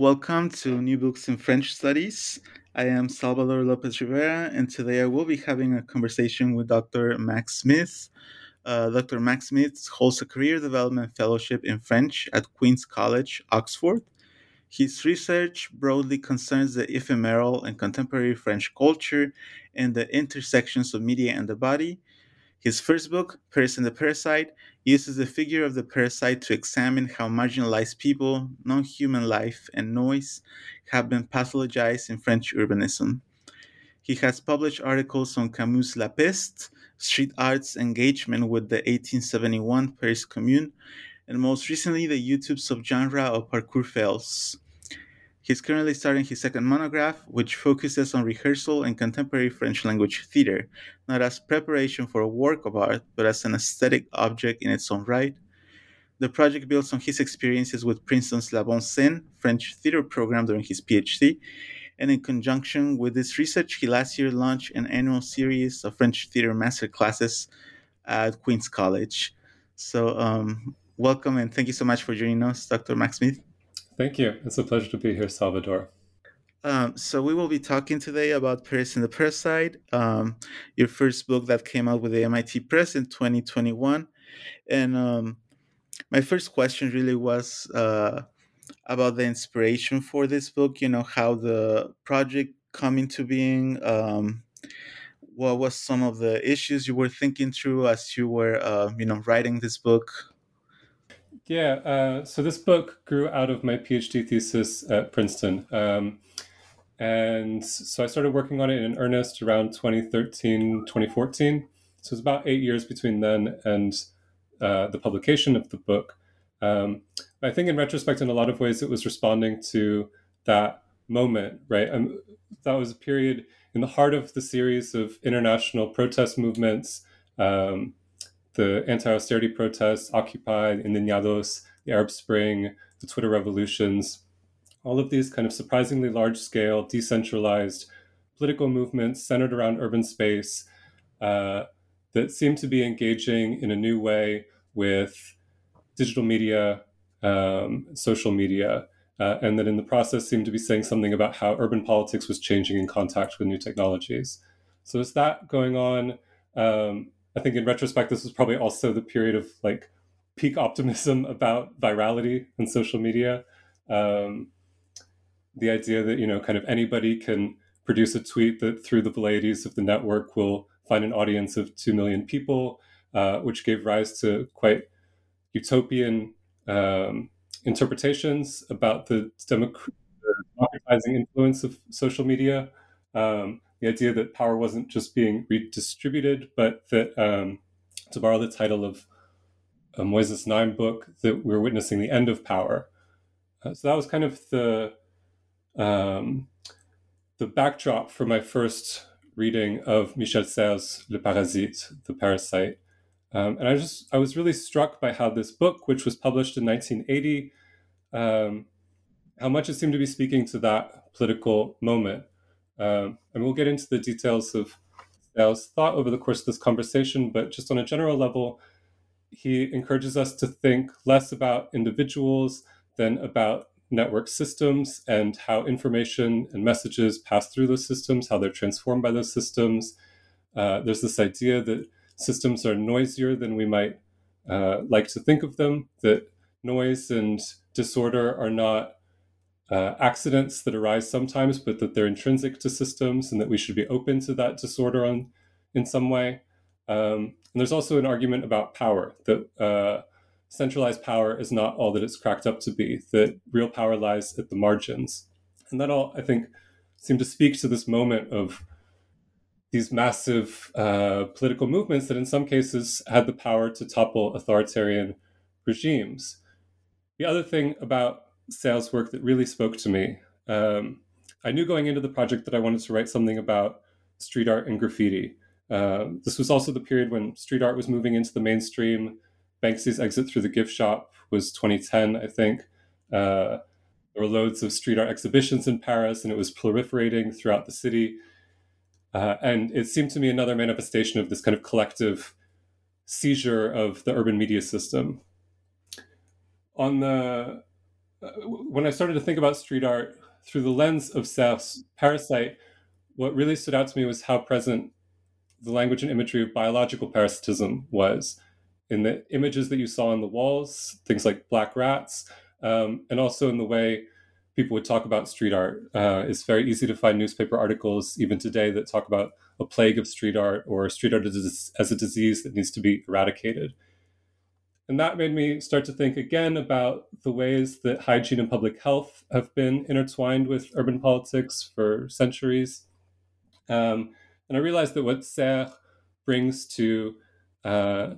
Welcome to New Books in French Studies. I am Salvador Lopez Rivera, and today I will be having a conversation with Dr. Macs Smith. Uh, Dr. Macs Smith holds a career development fellowship in French at Queen's College, Oxford. His research broadly concerns the ephemeral and contemporary French culture and the intersections of media and the body. His first book, Paris and the Parasite, uses the figure of the parasite to examine how marginalized people, non human life, and noise have been pathologized in French urbanism. He has published articles on Camus' La Peste, street art's engagement with the 1871 Paris Commune, and most recently the YouTube subgenre of parkour fails. He's currently starting his second monograph, which focuses on rehearsal and contemporary French language theater, not as preparation for a work of art, but as an aesthetic object in its own right. The project builds on his experiences with Princeton's L'Avant-Scène French theater program during his PhD, and in conjunction with this research, he last year launched an annual series of French theater master classes at Queen's College. So, um, welcome and thank you so much for joining us, Dr. Macs Smith. Thank you. It's a pleasure to be here, Salvador. Um, so we will be talking today about Paris and the Parasite, um, your first book that came out with the MIT Press in 2021. And um, my first question really was uh, about the inspiration for this book. You know how the project come into being. Um, what was some of the issues you were thinking through as you were, uh, you know, writing this book? Yeah, uh, so this book grew out of my PhD thesis at Princeton. Um, and so I started working on it in earnest around 2013, 2014. So it's about eight years between then and uh, the publication of the book. Um, I think in retrospect, in a lot of ways, it was responding to that moment, right? Um, that was a period in the heart of the series of international protest movements. Um, the anti-austerity protests, Occupy, Indignados, the Arab Spring, the Twitter revolutions, all of these kind of surprisingly large-scale, decentralized political movements centered around urban space uh, that seem to be engaging in a new way with digital media, um, social media, uh, and that in the process seem to be saying something about how urban politics was changing in contact with new technologies. So is that going on? Um, I think in retrospect, this was probably also the period of like peak optimism about virality and social media. Um, the idea that you know, kind of anybody can produce a tweet that through the velleities of the network will find an audience of two million people, uh, which gave rise to quite utopian um, interpretations about the democratizing influence of social media. Um, the idea that power wasn't just being redistributed, but that, um, to borrow the title of a Moises Naim book, that we're witnessing the end of power. Uh, so that was kind of the um, the backdrop for my first reading of Michel Serres' Le Parasite, The Parasite. Um, and I just I was really struck by how this book, which was published in 1980, um, how much it seemed to be speaking to that political moment. Um, and we'll get into the details of Serres' thought over the course of this conversation, but just on a general level, he encourages us to think less about individuals than about network systems and how information and messages pass through those systems, how they're transformed by those systems. Uh, there's this idea that systems are noisier than we might uh, like to think of them, that noise and disorder are not uh, accidents that arise sometimes, but that they're intrinsic to systems and that we should be open to that disorder on, in some way. Um, and there's also an argument about power that uh, centralized power is not all that it's cracked up to be, that real power lies at the margins. And that all, I think, seem to speak to this moment of these massive uh, political movements that, in some cases, had the power to topple authoritarian regimes the other thing about Serres' work that really spoke to me, um, I knew going into the project that I wanted to write something about street art and graffiti. Um, this was also the period when street art was moving into the mainstream. Banksy's exit through the gift shop was 2010, I think. Uh, there were loads of street art exhibitions in Paris, and it was proliferating throughout the city. Uh, and it seemed to me another manifestation of this kind of collective seizure of the urban media system. On the uh, when I started to think about street art through the lens of Serres' Parasite, what really stood out to me was how present the language and imagery of biological parasitism was in the images that you saw on the walls, things like black rats, um, and also in the way people would talk about street art. Uh, it's very easy to find newspaper articles even today that talk about a plague of street art or street art as a disease that needs to be eradicated. And that made me start to think again about the ways that hygiene and public health have been intertwined with urban politics for centuries. Um, and I realized that what Serres brings to uh,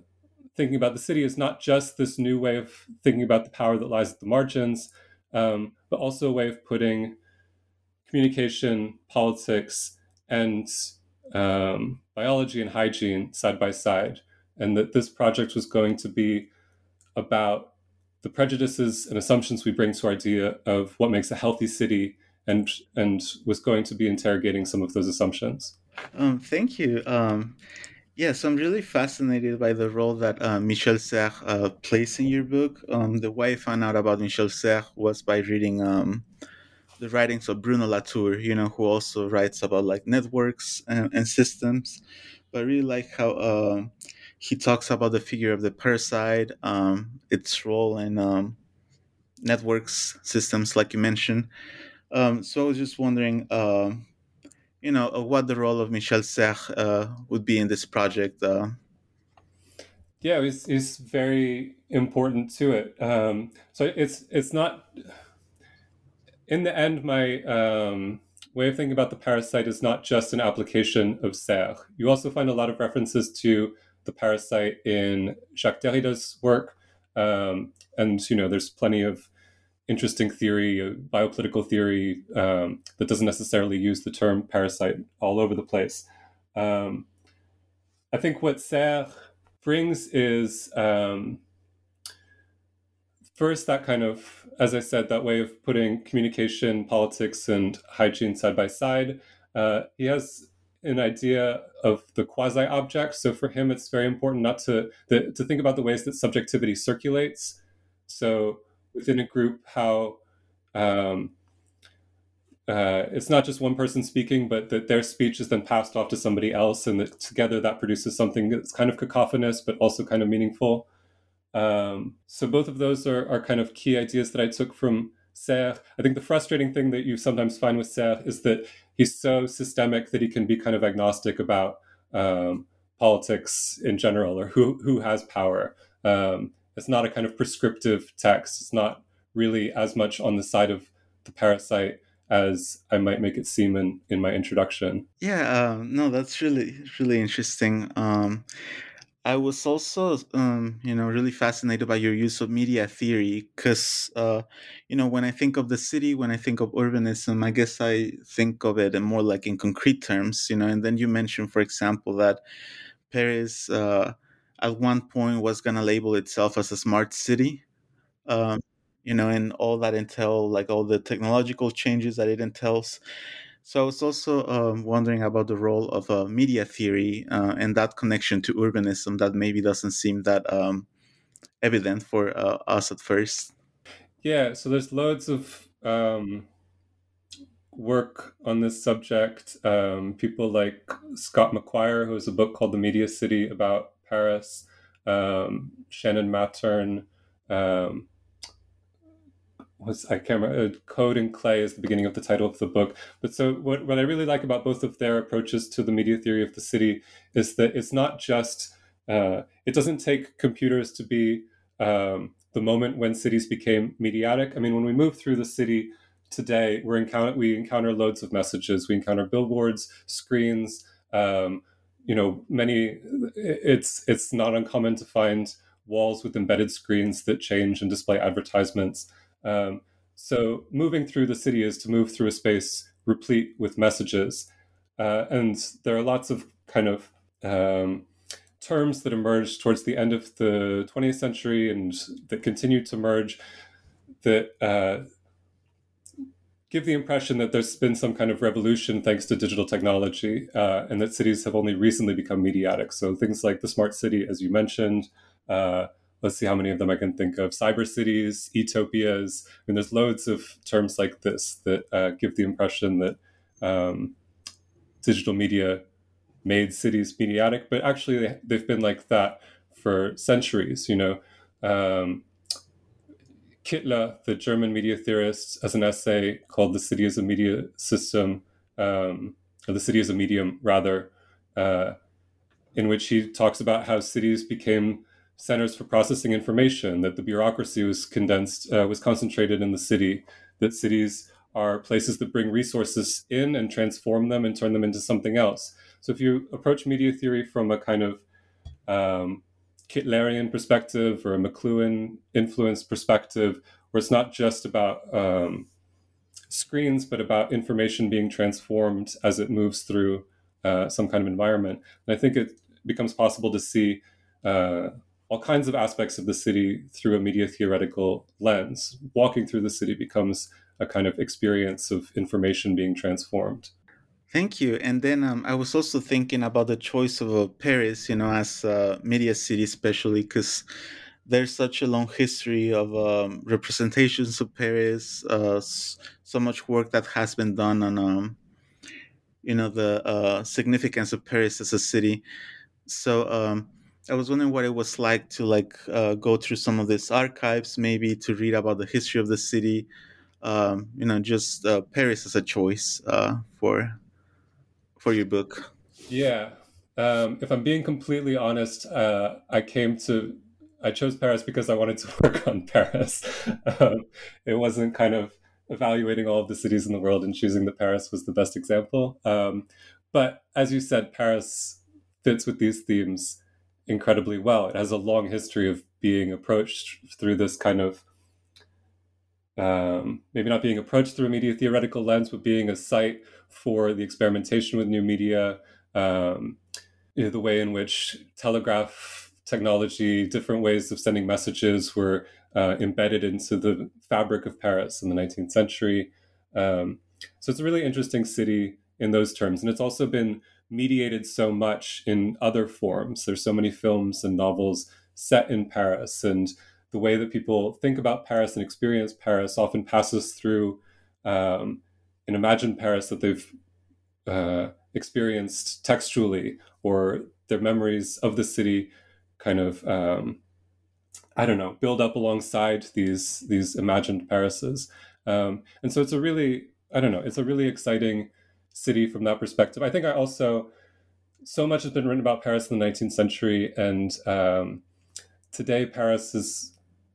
thinking about the city is not just this new way of thinking about the power that lies at the margins, um, but also a way of putting communication, politics, and um, biology and hygiene side by side. And that this project was going to be about the prejudices and assumptions we bring to our idea of what makes a healthy city and and was going to be interrogating some of those assumptions. Um, thank you. Um, Yes, I'm really fascinated by the role that uh, Michel Serres uh, plays in your book. Um, the way I found out about Michel Serres was by reading um, the writings of Bruno Latour, you know, who also writes about like networks and, and systems. But I really like how uh, he talks about the figure of the parasite, um, its role in um, networks, systems, like you mentioned. Um, so I was just wondering um, you know, uh, what the role of Michel Serres uh, would be in this project. Uh. Yeah, it's, it's very important to it. Um, so it's it's not. In the end, my um, way of thinking about the parasite is not just an application of Serres. You also find a lot of references to the parasite in Jacques Derrida's work, um, and you know, there's plenty of interesting theory, uh, biopolitical theory um, that doesn't necessarily use the term parasite all over the place. Um, I think what Serres brings is um, first that kind of, as I said, that way of putting communication, politics, and hygiene side by side. Uh, he has an idea of the quasi object. So for him, it's very important not to the, to think about the ways that subjectivity circulates. So within a group how um, uh, it's not just one person speaking, but that their speech is then passed off to somebody else, and that together that produces something that's kind of cacophonous, but also kind of meaningful. Um, so both of those are, are kind of key ideas that I took from Serres. I think the frustrating thing that you sometimes find with Serres is that he's so systemic that he can be kind of agnostic about um, politics in general or who who has power. Um, it's not a kind of prescriptive text. It's not really as much on the side of the parasite as I might make it seem in, in my introduction. Yeah, uh, no, that's really really interesting. Um, I was also, um, you know, really fascinated by your use of media theory because, uh, you know, when I think of the city, when I think of urbanism, I guess I think of it in more like in concrete terms, you know. And then you mentioned, for example, that Paris uh, at one point was going to label itself as a smart city um, you know and all that entail like all the technological changes that it entails so i was also um, wondering about the role of uh, media theory uh, and that connection to urbanism that maybe doesn't seem that um, evident for uh, us at first yeah so there's loads of um, work on this subject um, people like scott mcquire who has a book called the media city about Paris, um, Shannon Mattern. Um, was I can't remember. Uh, Code and Clay is the beginning of the title of the book. But so what what I really like about both of their approaches to the media theory of the city is that it's not just uh, it doesn't take computers to be um, the moment when cities became mediatic. I mean, when we move through the city today, we encounter we encounter loads of messages. We encounter billboards, screens, um, you know many it's it's not uncommon to find walls with embedded screens that change and display advertisements. Um, so moving through the city is to move through a space replete with messages. Uh, and there are lots of kind of um, terms that emerged towards the end of the 20th century and that continue to merge that uh, give the impression that there's been some kind of revolution thanks to digital technology uh, and that cities have only recently become mediatic. So things like the smart city, as you mentioned, uh, let's see how many of them I can think of cyber cities, utopias. I mean, there's loads of terms like this that uh, give the impression that um, digital media made cities mediatic, but actually they, have been like that for centuries. You know, um, Kittler, the German media theorist, has an essay called "The City as a Media System," um, or "The City as a Medium," rather, uh, in which he talks about how cities became centers for processing information, that the bureaucracy was condensed, uh, was concentrated in the city, that cities are places that bring resources in and transform them and turn them into something else. So if you approach media theory from a kind of um, Kittlerian perspective or a McLuhan influenced perspective, where it's not just about um, screens, but about information being transformed as it moves through uh, some kind of environment. And I think it becomes possible to see uh, all kinds of aspects of the city through a media theoretical lens. Walking through the city becomes a kind of experience of information being transformed. Thank you. And then um, I was also thinking about the choice of uh, Paris, you know, as a media city, especially because there's such a long history of um, representations of Paris, uh, so much work that has been done on, um, you know, the uh, significance of Paris as a city. So um, I was wondering what it was like to like uh, go through some of these archives, maybe to read about the history of the city. Um, you know, just uh, Paris as a choice uh, for for your book. Yeah, um, if I'm being completely honest, uh, I came to I chose Paris because I wanted to work on Paris. um, it wasn't kind of evaluating all of the cities in the world and choosing that Paris was the best example. Um, but as you said, Paris fits with these themes incredibly well. It has a long history of being approached through this kind of um, maybe not being approached through a media theoretical lens, but being a site for the experimentation with new media, um, you know, the way in which telegraph technology, different ways of sending messages were uh, embedded into the fabric of Paris in the 19th century. Um, so it's a really interesting city in those terms. And it's also been mediated so much in other forms. There's so many films and novels set in Paris, and the way that people think about Paris and experience Paris often passes through um, an imagined Paris that they've uh, experienced textually, or their memories of the city kind of um, I don't know build up alongside these these imagined Parises, um, and so it's a really I don't know it's a really exciting city from that perspective. I think I also so much has been written about Paris in the 19th century, and um, today Paris is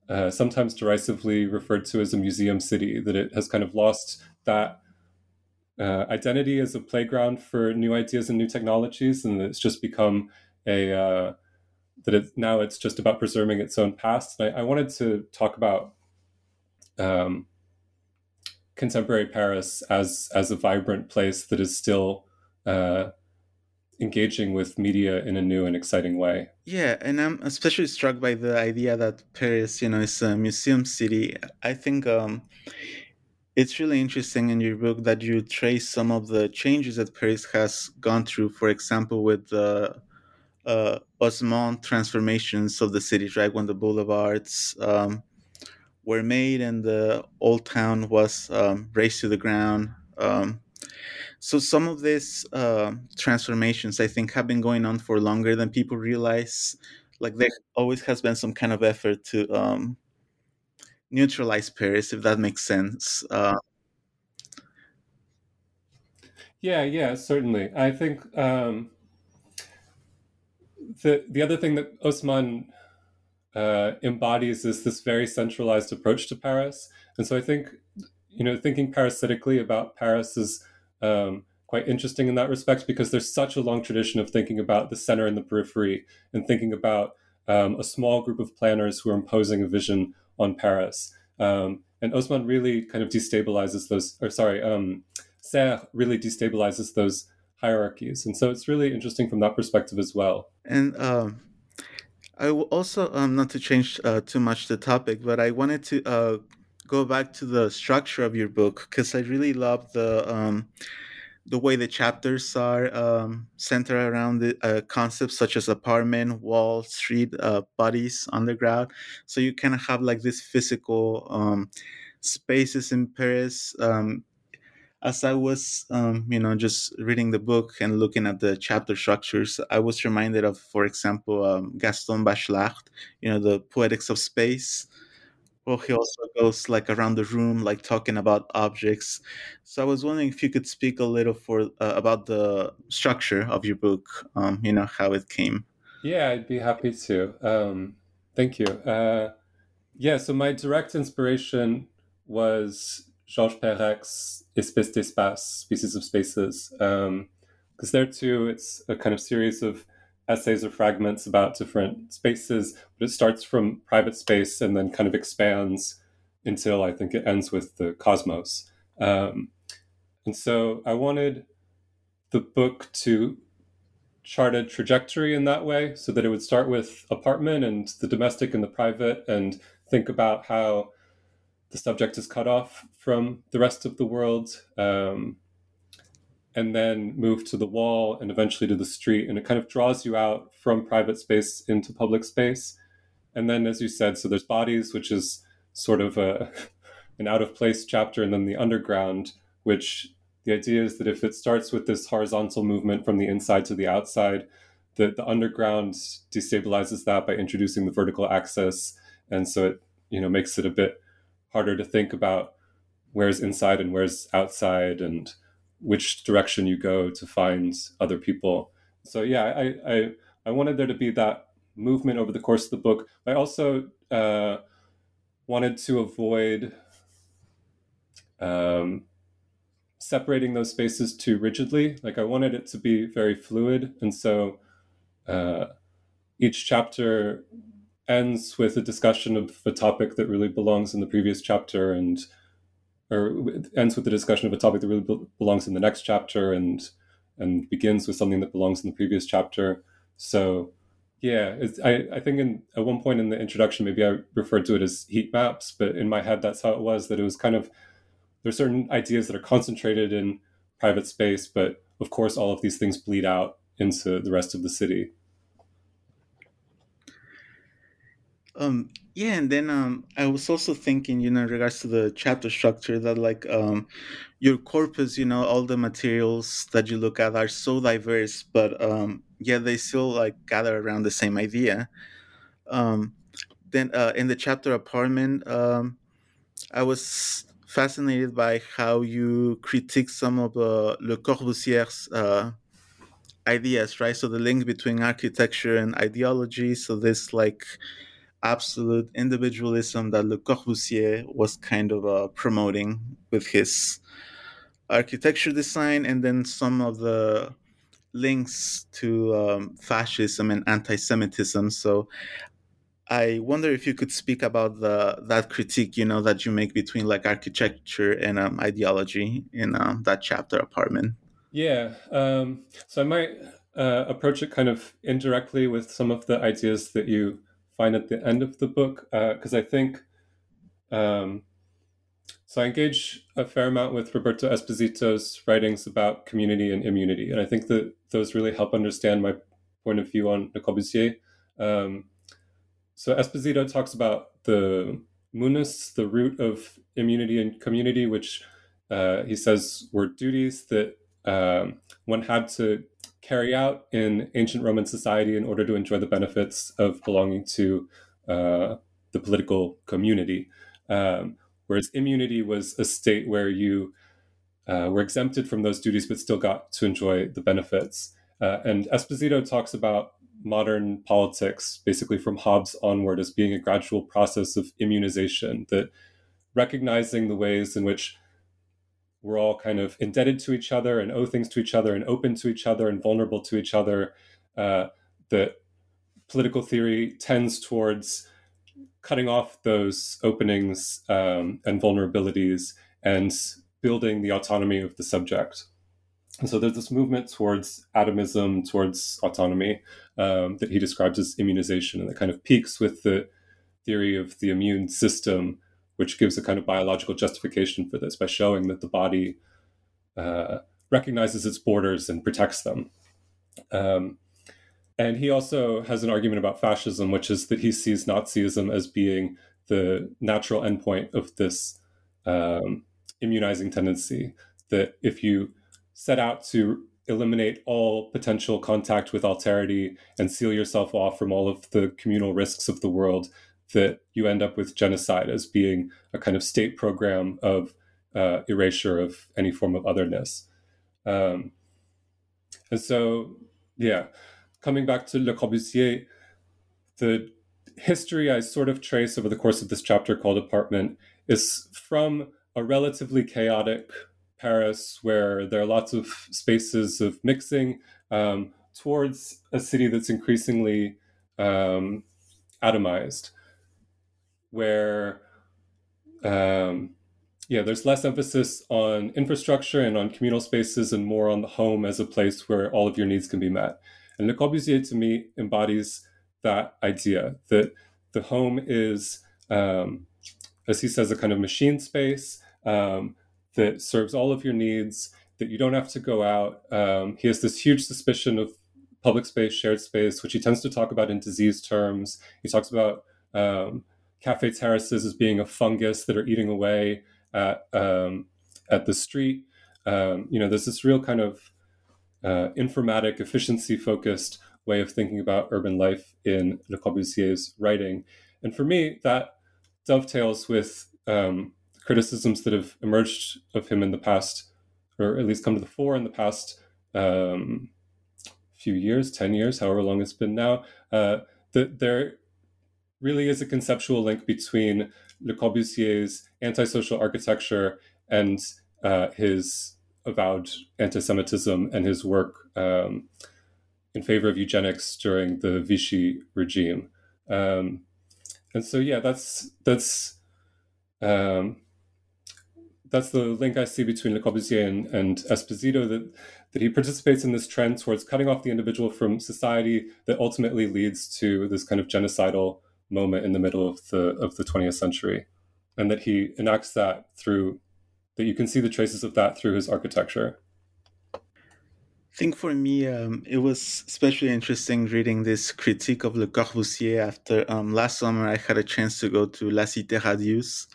uh, sometimes derisively referred to as a museum city. That it has kind of lost that uh, identity as a playground for new ideas and new technologies, and it's just become a uh, that it now it's just about preserving its own past. And I, I wanted to talk about um, contemporary Paris as as a vibrant place that is still uh, engaging with media in a new and exciting way. Yeah, and I'm especially struck by the idea that Paris, you know, is a museum city. I think um, it's really interesting in your book that you trace some of the changes that Paris has gone through. For example, with the uh, Haussmann transformations of the city, right? When the boulevards um, were made and the old town was um, razed to the ground. Um, so some of these uh, transformations, I think, have been going on for longer than people realize. Like there always has been some kind of effort to um, neutralize Paris, if that makes sense. Uh, yeah, yeah, certainly. I think um, the the other thing that Haussmann uh, embodies is this very centralized approach to Paris. And so I think, you know, thinking parasitically about Paris is um, quite interesting in that respect because there's such a long tradition of thinking about the center and the periphery and thinking about um, a small group of planners who are imposing a vision on Paris. Um, and Haussmann really kind of destabilizes those, or sorry, um, Serres really destabilizes those hierarchies. And so it's really interesting from that perspective as well. And um, I also, um, not to change uh, too much the topic, but I wanted to uh, go back to the structure of your book because I really love the um, the way the chapters are um, centered around the uh, concepts such as apartment, wall, street, uh, bodies, underground. So you kind of have like this physical um, spaces in Paris. Um, as I was, um, you know, just reading the book and looking at the chapter structures, I was reminded of, for example, um, Gaston Bachelard, you know, the Poetics of Space, well, he also goes like around the room, like talking about objects. So I was wondering if you could speak a little for uh, about the structure of your book. Um, you know how it came. Yeah, I'd be happy to. Um, thank you. Uh, yeah, so my direct inspiration was Georges Perec's Espèces d'espace, Species of Spaces, because um, there too, it's a kind of series of essays or fragments about different spaces, but it starts from private space and then kind of expands until I think it ends with the cosmos. Um, and so I wanted the book to chart a trajectory in that way so that it would start with apartment and the domestic and the private and think about how the subject is cut off from the rest of the world um, and then move to the wall and eventually to the street. And it kind of draws you out from private space into public space. And then, as you said, so there's bodies, which is sort of a, an out of place chapter, and then the underground, which the idea is that if it starts with this horizontal movement from the inside to the outside, the, the underground destabilizes that by introducing the vertical axis. And so it, you know, makes it a bit harder to think about where's inside and where's outside and which direction you go to find other people. So yeah, I I, I wanted there to be that movement over the course of the book. I also uh, wanted to avoid um, separating those spaces too rigidly. Like I wanted it to be very fluid, and so uh, each chapter ends with a discussion of a topic that really belongs in the previous chapter and or ends with the discussion of a topic that really be- belongs in the next chapter and and begins with something that belongs in the previous chapter. So yeah, I, I think in, at one point in the introduction, maybe I referred to it as heat maps, but in my head, that's how it was. That it was kind of there's certain ideas that are concentrated in private space, but of course, all of these things bleed out into the rest of the city. Um, yeah, and then um, I was also thinking, you know, in regards to the chapter structure, that like um, your corpus, you know, all the materials that you look at are so diverse, but um, yeah, they still like gather around the same idea. Um, then uh, in the chapter apartment, um, I was fascinated by how you critique some of uh, Le Corbusier's uh, ideas, right? So the link between architecture and ideology. So this like absolute individualism that Le Corbusier was kind of uh, promoting with his architecture design, and then some of the links to um, fascism and anti-Semitism. So I wonder if you could speak about the that critique, you know, that you make between like architecture and um, ideology in um, that chapter apartment. Yeah, um, so I might uh, approach it kind of indirectly with some of the ideas that you find at the end of the book because uh, I think um, so. I engage a fair amount with Roberto Esposito's writings about community and immunity, and I think that those really help understand my point of view on Le Corbusier. Um, so Esposito talks about the munus, the root of immunity and community, which uh, he says were duties that um, one had to carry out in ancient Roman society in order to enjoy the benefits of belonging to uh, the political community. Um, whereas immunity was a state where you uh, were exempted from those duties but still got to enjoy the benefits. Uh, and Esposito talks about modern politics, basically from Hobbes onward, as being a gradual process of immunization, that recognizing the ways in which we're all kind of indebted to each other and owe things to each other and open to each other and vulnerable to each other. Uh, that political theory tends towards cutting off those openings um, and vulnerabilities and building the autonomy of the subject. And so there's this movement towards atomism, towards autonomy, um, that he describes as immunization, and that kind of peaks with the theory of the immune system, which gives a kind of biological justification for this by showing that the body uh, recognizes its borders and protects them. Um, and he also has an argument about fascism, which is that he sees Nazism as being the natural endpoint of this um, immunizing tendency. That if you set out to eliminate all potential contact with alterity and seal yourself off from all of the communal risks of the world, that you end up with genocide as being a kind of state program of uh, erasure of any form of otherness. Um, and so, yeah, coming back to Le Corbusier, the history I sort of trace over the course of this chapter called Apartment is from a relatively chaotic Paris where there are lots of spaces of mixing um, towards a city that's increasingly um, atomized, where um, yeah, there's less emphasis on infrastructure and on communal spaces and more on the home as a place where all of your needs can be met. And Le Corbusier to me embodies that idea that the home is, um, as he says, a kind of machine space um, that serves all of your needs, that you don't have to go out. Um, he has this huge suspicion of public space, shared space, which he tends to talk about in disease terms. He talks about um, cafe terraces as being a fungus that are eating away at um, at the street. Um, you know, there's this real kind of uh, informatic, efficiency focused way of thinking about urban life in Le Corbusier's writing. And for me, that dovetails with um, criticisms that have emerged of him in the past, or at least come to the fore in the past um, few years, 10 years, however long it's been now, uh, that there really is a conceptual link between Le Corbusier's antisocial architecture and uh, his avowed anti-Semitism and his work um, in favor of eugenics during the Vichy regime. Um, and so, yeah, that's that's um, that's the link I see between Le Corbusier and, and Esposito that that he participates in this trend towards cutting off the individual from society that ultimately leads to this kind of genocidal moment in the middle of the of the 20th century and that he enacts that through that you can see the traces of that through his architecture I think for me, um, it was especially interesting reading this critique of Le Corbusier after um, last summer I had a chance to go to La Cité Radieuse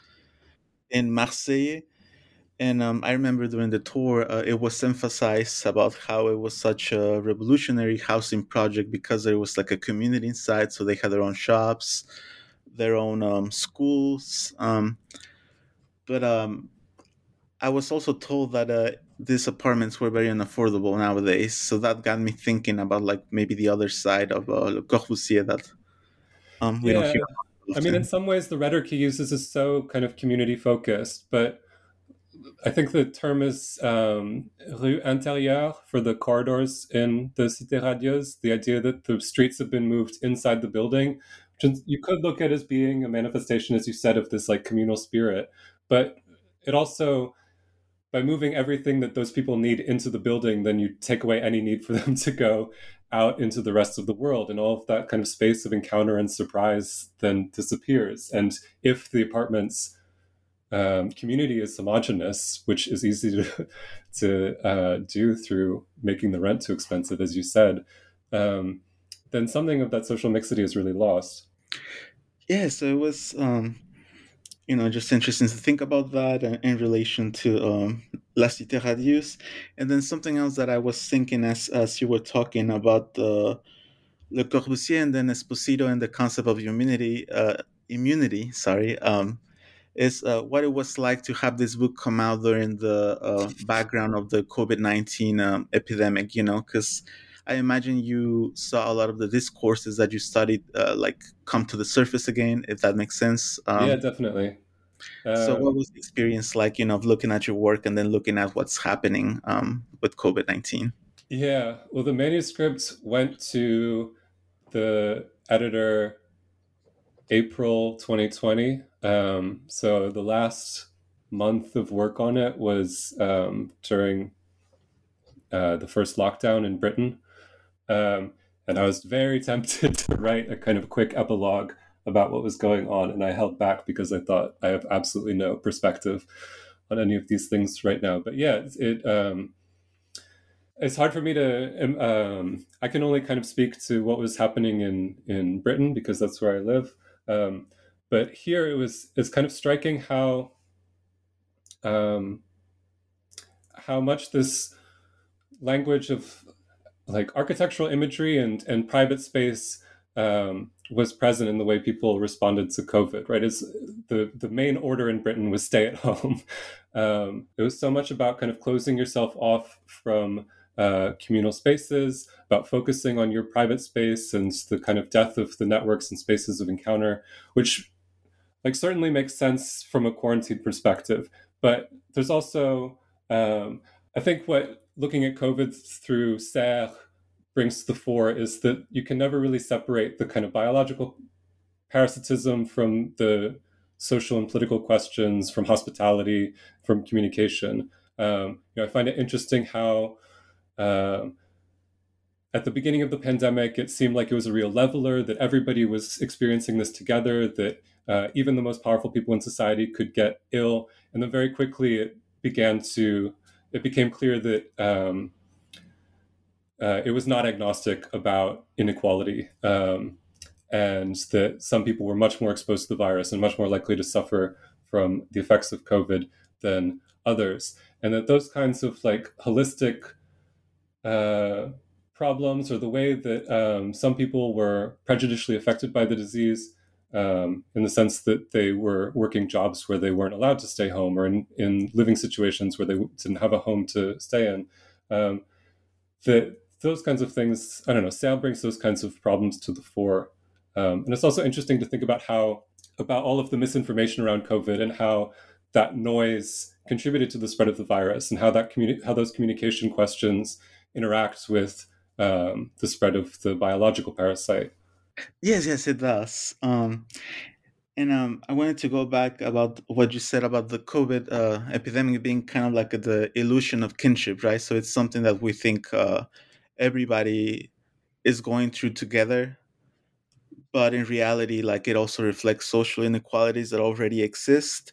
in Marseille. And um, I remember during the tour, uh, it was emphasized about how it was such a revolutionary housing project because there was like a community inside. So they had their own shops, their own um, schools. Um, but um, I was also told that uh, these apartments were very unaffordable nowadays. So that got me thinking about like maybe the other side of uh, Le Corbusier that um, we yeah. don't hear. I mean, in some ways, the rhetoric he uses is so kind of community focused, but I think the term is um, rue intérieure for the corridors in the Cité Radieuse, the idea that the streets have been moved inside the building, which you could look at as being a manifestation, as you said, of this like communal spirit. But it also, by moving everything that those people need into the building, then you take away any need for them to go out into the rest of the world and all of that kind of space of encounter and surprise then disappears. And if the apartments um, community is homogenous, which is easy to to uh, do through making the rent too expensive, as you said, um, then something of that social mixity is really lost. Yeah, so it was, um, you know, just interesting to think about that in, relation to um, La Cité Radieuse. And then something else that I was thinking as, as you were talking about the Le Corbusier and then Esposito and the concept of immunity, uh, immunity, sorry, um, is uh, what it was like to have this book come out during the uh, background of the COVID 19 um, epidemic, you know, because I imagine you saw a lot of the discourses that you studied uh, like come to the surface again, if that makes sense. Um, yeah, definitely. so, what was the experience like, you know, of looking at your work and then looking at what's happening um, with COVID 19? Yeah, well, the manuscript went to the editor April 2020. Um, so the last month of work on it was um, during uh, the first lockdown in Britain. Um, and I was very tempted to write a kind of quick epilogue about what was going on. And I held back because I thought I have absolutely no perspective on any of these things right now. But yeah, it, um, it's hard for me to um, um, i can only kind of speak to what was happening in in britain because that's where i live um, but here it was it's kind of striking how um, how much this language of like architectural imagery and and private space um, was present in the way people responded to COVID. Right, is the the main order in Britain was stay at home. Um, it was so much about kind of closing yourself off from uh, communal spaces, about focusing on your private space and the kind of death of the networks and spaces of encounter, which like certainly makes sense from a quarantine perspective. But there's also, um, I think, what looking at COVID through Serres brings to the fore is that you can never really separate the kind of biological parasitism from the social and political questions, from hospitality, from communication. Um, you know, I find it interesting how um, at the beginning of the pandemic, it seemed like it was a real leveler, that everybody was experiencing this together, that uh, even the most powerful people in society could get ill. And then very quickly, it began to, it became clear that um, uh, it was not agnostic about inequality. Um, and that some people were much more exposed to the virus and much more likely to suffer from the effects of COVID than others. And that those kinds of like holistic uh, problems or the way that um, some people were prejudicially affected by the disease um, in the sense that they were working jobs where they weren't allowed to stay home or in, in living situations where they didn't have a home to stay in. Um, that those kinds of things, I don't know, sound brings those kinds of problems to the fore. Um, and it's also interesting to think about how, about all of the misinformation around COVID and how that noise contributed to the spread of the virus and how that communi- how those communication questions interacts with um, the spread of the biological parasite. Yes, yes, it does. Um, and um, I wanted to go back about what you said about the COVID uh, epidemic being kind of like the illusion of kinship, right? So it's something that we think uh, everybody is going through together, but in reality, like it also reflects social inequalities that already exist.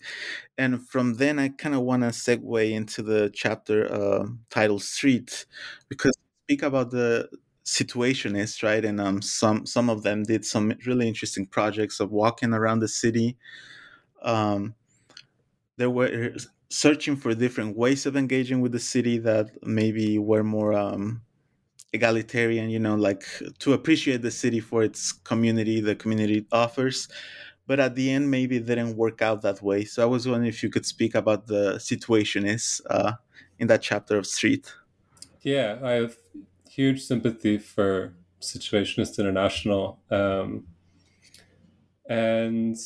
And from then, I kind of want to segue into the chapter uh, titled "Street," because speak about the situationists, right? And um, some some of them did some really interesting projects of walking around the city. Um, they were searching for different ways of engaging with the city that maybe were more um, egalitarian, you know, like to appreciate the city for its community, the community offers. But at the end, maybe it didn't work out that way. So I was wondering if you could speak about the situationists uh, in that chapter of Street. Yeah, I have huge sympathy for Situationist International. Um, and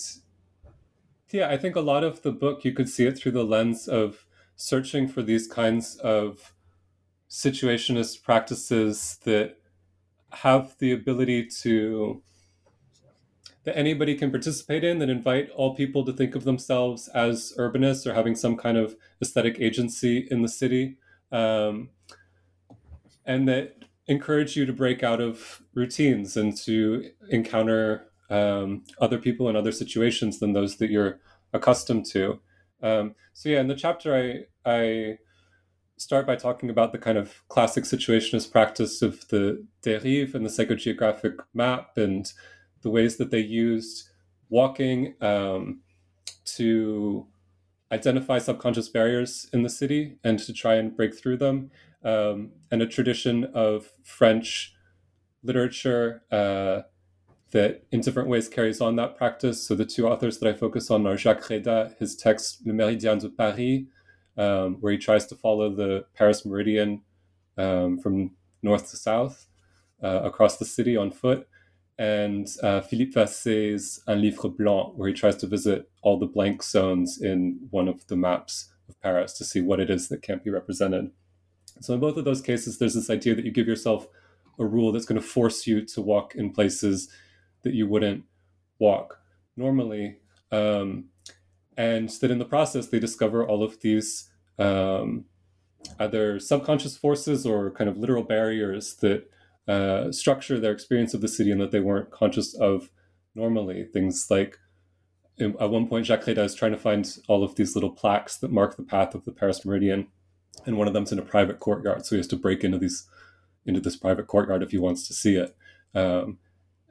yeah, I think a lot of the book, you could see it through the lens of searching for these kinds of situationist practices that have the ability to that anybody can participate in that invite all people to think of themselves as urbanists or having some kind of aesthetic agency in the city um, and that encourage you to break out of routines and to encounter um, other people in other situations than those that you're accustomed to. Um, so yeah in the chapter i i start by talking about the kind of classic situationist practice of the dérive and the psychogeographic map and the ways that they used walking um, to identify subconscious barriers in the city and to try and break through them, um, and a tradition of French literature uh, that in different ways carries on that practice. So the two authors that I focus on are Jacques Reda, his text Le Méridien de Paris, um, where he tries to follow the Paris Meridian um, from north to south uh, across the city on foot, and uh, Philippe Vasset's Un Livre Blanc, where he tries to visit all the blank zones in one of the maps of Paris to see what it is that can't be represented. So in both of those cases, there's this idea that you give yourself a rule that's going to force you to walk in places that you wouldn't walk normally. Um, and that in the process, they discover all of these um, either subconscious forces or kind of literal barriers that uh, structure their experience of the city and that they weren't conscious of normally. Things like at one point, Jacques Reda is trying to find all of these little plaques that mark the path of the Paris Meridian, and one of them's in a private courtyard. So he has to break into these into this private courtyard if he wants to see it. Um,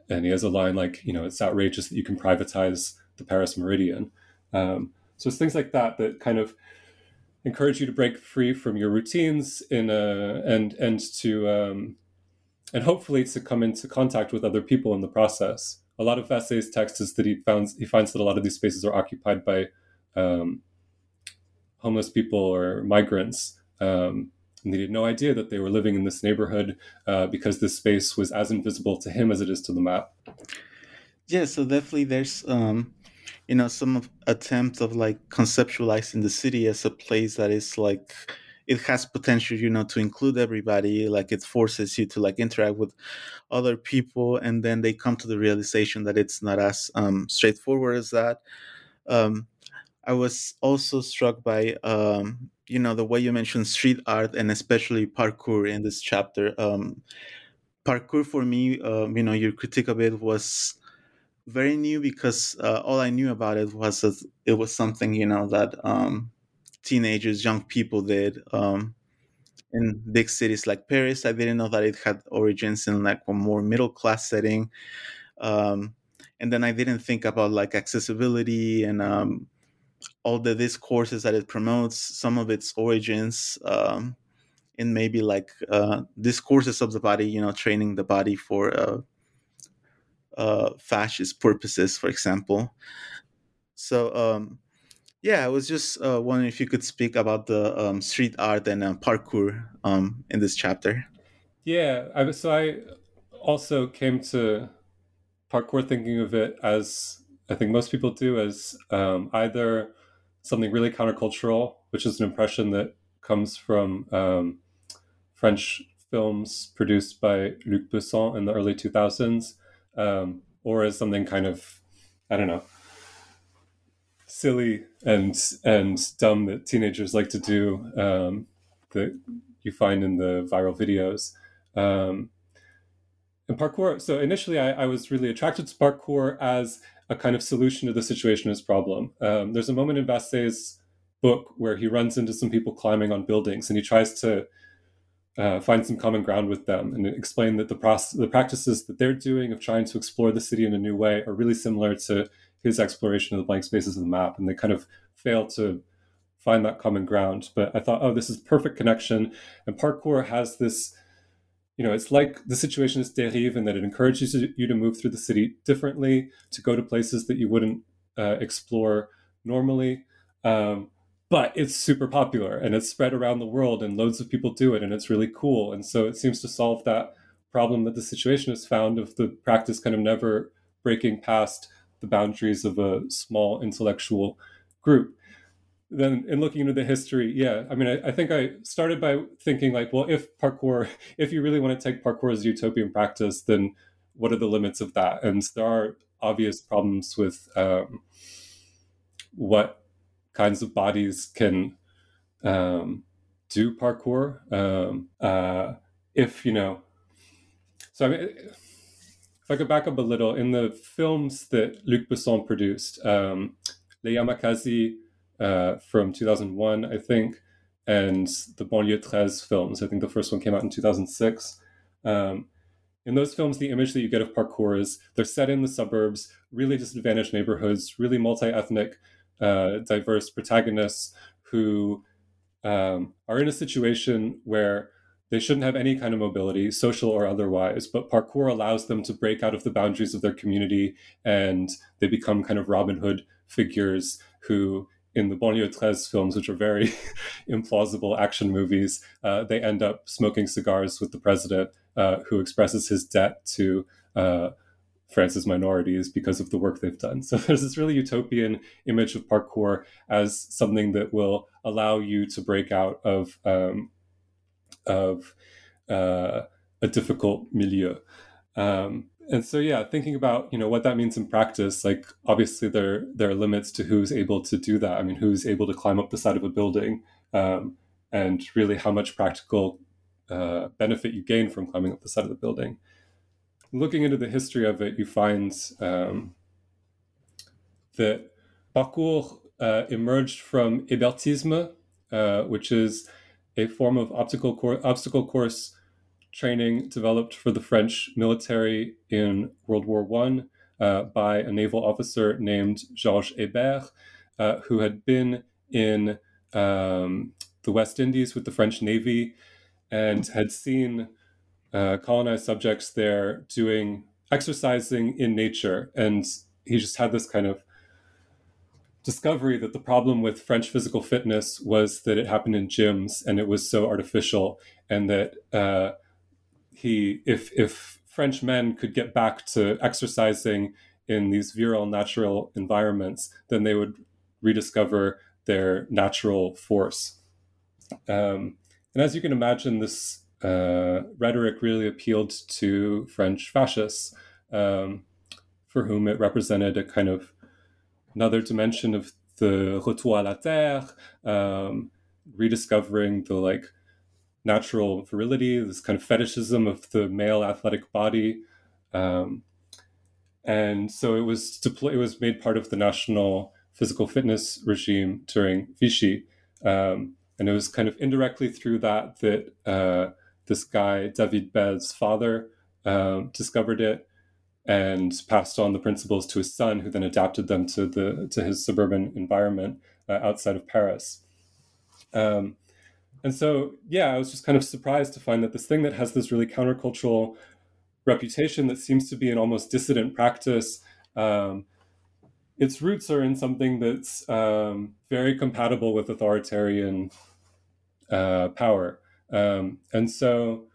and he has a line like, you know, it's outrageous that you can privatize the Paris Meridian. Um, so it's things like that that kind of encourage you to break free from your routines in a, and and to um, and hopefully to come into contact with other people in the process. A lot of Vasset's text is that he finds he finds that a lot of these spaces are occupied by um, homeless people or migrants. Um, and they had no idea that they were living in this neighborhood uh, because this space was as invisible to him as it is to the map. Yeah, so definitely there's um, you know some attempt of like conceptualizing the city as a place that is like it has potential you know to include everybody like it forces you to like interact with other people and then they come to the realization that it's not as um, straightforward as that um, i was also struck by um, you know the way you mentioned street art and especially parkour in this chapter um, parkour for me um, you know your critique of it was very new because uh, all I knew about it was that it was something you know that um, teenagers, young people did um, in big cities like Paris. I didn't know that it had origins in like a more middle class setting, um, and then I didn't think about like accessibility and all the discourses that it promotes. Some of its origins. Um, in maybe like uh, discourses of the body, you know, training the body for uh, uh, fascist purposes, for example. So, um, yeah, I was just uh, wondering if you could speak about the um, street art and uh, parkour um, in this chapter. Yeah, I, so I also came to parkour thinking of it as I think most people do as um, either something really countercultural, which is an impression that comes from um, French films produced by Luc Besson in the early 2000s, um, or as something kind of I don't know silly and and dumb that teenagers like to do um, that you find in the viral videos. And parkour. So initially, I, I, was really attracted to parkour as a kind of solution to the situationist problem. Um, there's a moment in Vasset's book where he runs into some people climbing on buildings, and he tries to uh, find some common ground with them and explain that the the practices that they're doing of trying to explore the city in a new way are really similar to his exploration of the blank spaces of the map, and they kind of fail to find that common ground. But I thought, oh, this is perfect connection, and parkour has this. You know, it's like the situationist dérive in that it encourages you to move through the city differently, to go to places that you wouldn't uh, explore normally. Um, but it's super popular and it's spread around the world and loads of people do it and it's really cool and so it seems to solve that problem that the situation has found of the practice kind of never breaking past the boundaries of a small intellectual group then in looking into the history yeah i mean I, I, think i started by thinking like well if parkour if you really want to take parkour as utopian practice then what are the limits of that and there are obvious problems with um, what kinds of bodies can um, do parkour. Um, uh, if you know, so I mean, if I could back up a little, in the films that Luc Besson produced, um, Les Yamakasi uh, from 2001, I think, and the Banlieue 13 films, I think the first one came out in 2006. Um, in those films, the image that you get of parkour is they're set in the suburbs, really disadvantaged neighborhoods, really multi ethnic, uh, diverse protagonists who um, are in a situation where they shouldn't have any kind of mobility, social or otherwise, but parkour allows them to break out of the boundaries of their community and they become kind of Robin Hood figures who, in the Banlieue 13 films, which are very implausible action movies, uh, they end up smoking cigars with the president uh, who expresses his debt to uh, France's minorities because of the work they've done. So there's this really utopian image of parkour as something that will allow you to break out of um, of uh, a difficult milieu. Um, and so yeah, thinking about you know what that means in practice, like obviously there there are limits to who's able to do that. I mean, who's able to climb up the side of a building, um, and really how much practical uh, benefit you gain from climbing up the side of the building. Looking into the history of it, you find um, that parkour uh, emerged from hébertisme, uh, which is a form of obstacle, cor- obstacle course training developed for the French military in World War One uh, by a naval officer named Georges Hébert, uh, who had been in um, the West Indies with the French Navy and had seen uh, colonized subjects there doing exercising in nature. And he just had this kind of discovery that the problem with French physical fitness was that it happened in gyms and it was so artificial, and that uh, he, if if French men could get back to exercising in these virile natural environments, then they would rediscover their natural force. Um, and as you can imagine, this uh, rhetoric really appealed to French fascists, um, for whom it represented a kind of another dimension of the retour à la terre, um, rediscovering the like natural virility, this kind of fetishism of the male athletic body. Um, and so it was deployed, it was made part of the national physical fitness regime during Vichy. Um, and it was kind of indirectly through that that uh, this guy, David Belle's father, um, discovered it and passed on the principles to his son, who then adapted them to the to his suburban environment uh, outside of Paris. Um, and so, yeah, I was just kind of surprised to find that this thing that has this really countercultural reputation that seems to be an almost dissident practice, um, its roots are in something that's um, very compatible with authoritarian uh, power. Um, and so,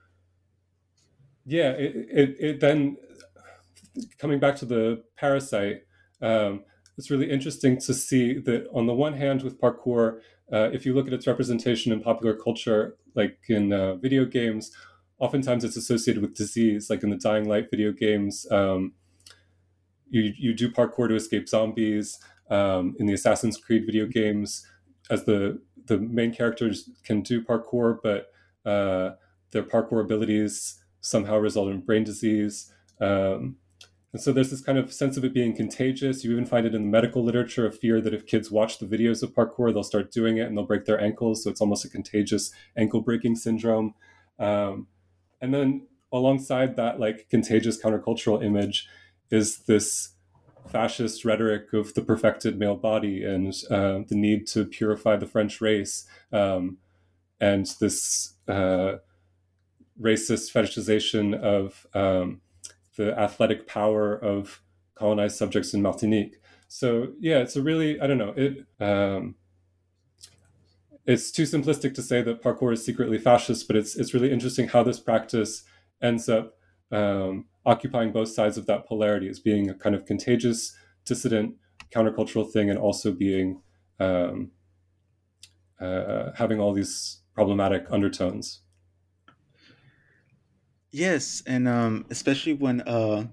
yeah, it, it, it then coming back to the parasite, um, it's really interesting to see that on the one hand, with parkour, uh, if you look at its representation in popular culture, like in uh, video games, oftentimes it's associated with disease. Like in the Dying Light video games, um, you you do parkour to escape zombies. Um, in the Assassin's Creed video games, as the the main characters can do parkour, but uh, their parkour abilities somehow result in brain disease. Um, and so there's this kind of sense of it being contagious. You even find it in the medical literature of fear that if kids watch the videos of parkour, they'll start doing it and they'll break their ankles. So it's almost a contagious ankle breaking syndrome. Um, and then alongside that, like contagious countercultural image, is this fascist rhetoric of the perfected male body and uh, the need to purify the French race, um, and this uh, racist fetishization of um, the athletic power of colonized subjects in Martinique. So yeah, it's a really I don't know it. Um, it's too simplistic to say that parkour is secretly fascist, but it's it's really interesting how this practice ends up um, occupying both sides of that polarity as being a kind of contagious, dissident, countercultural thing, and also being um, uh, having all these problematic undertones. Yes, and um, especially when uh,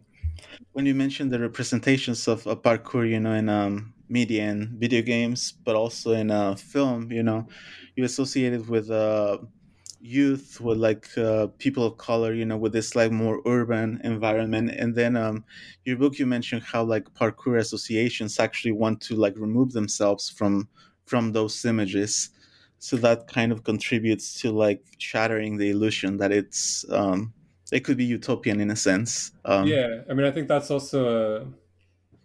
when you mentioned the representations of uh, parkour, you know, in um, media and video games, but also in uh, film, you know, you associated with uh, youth, with like uh, people of color, you know, with this like more urban environment. And then um, your book, you mentioned how like parkour associations actually want to like remove themselves from from those images. So that kind of contributes to like shattering the illusion that it's um, it could be utopian in a sense. Um, yeah, I mean, I think that's also a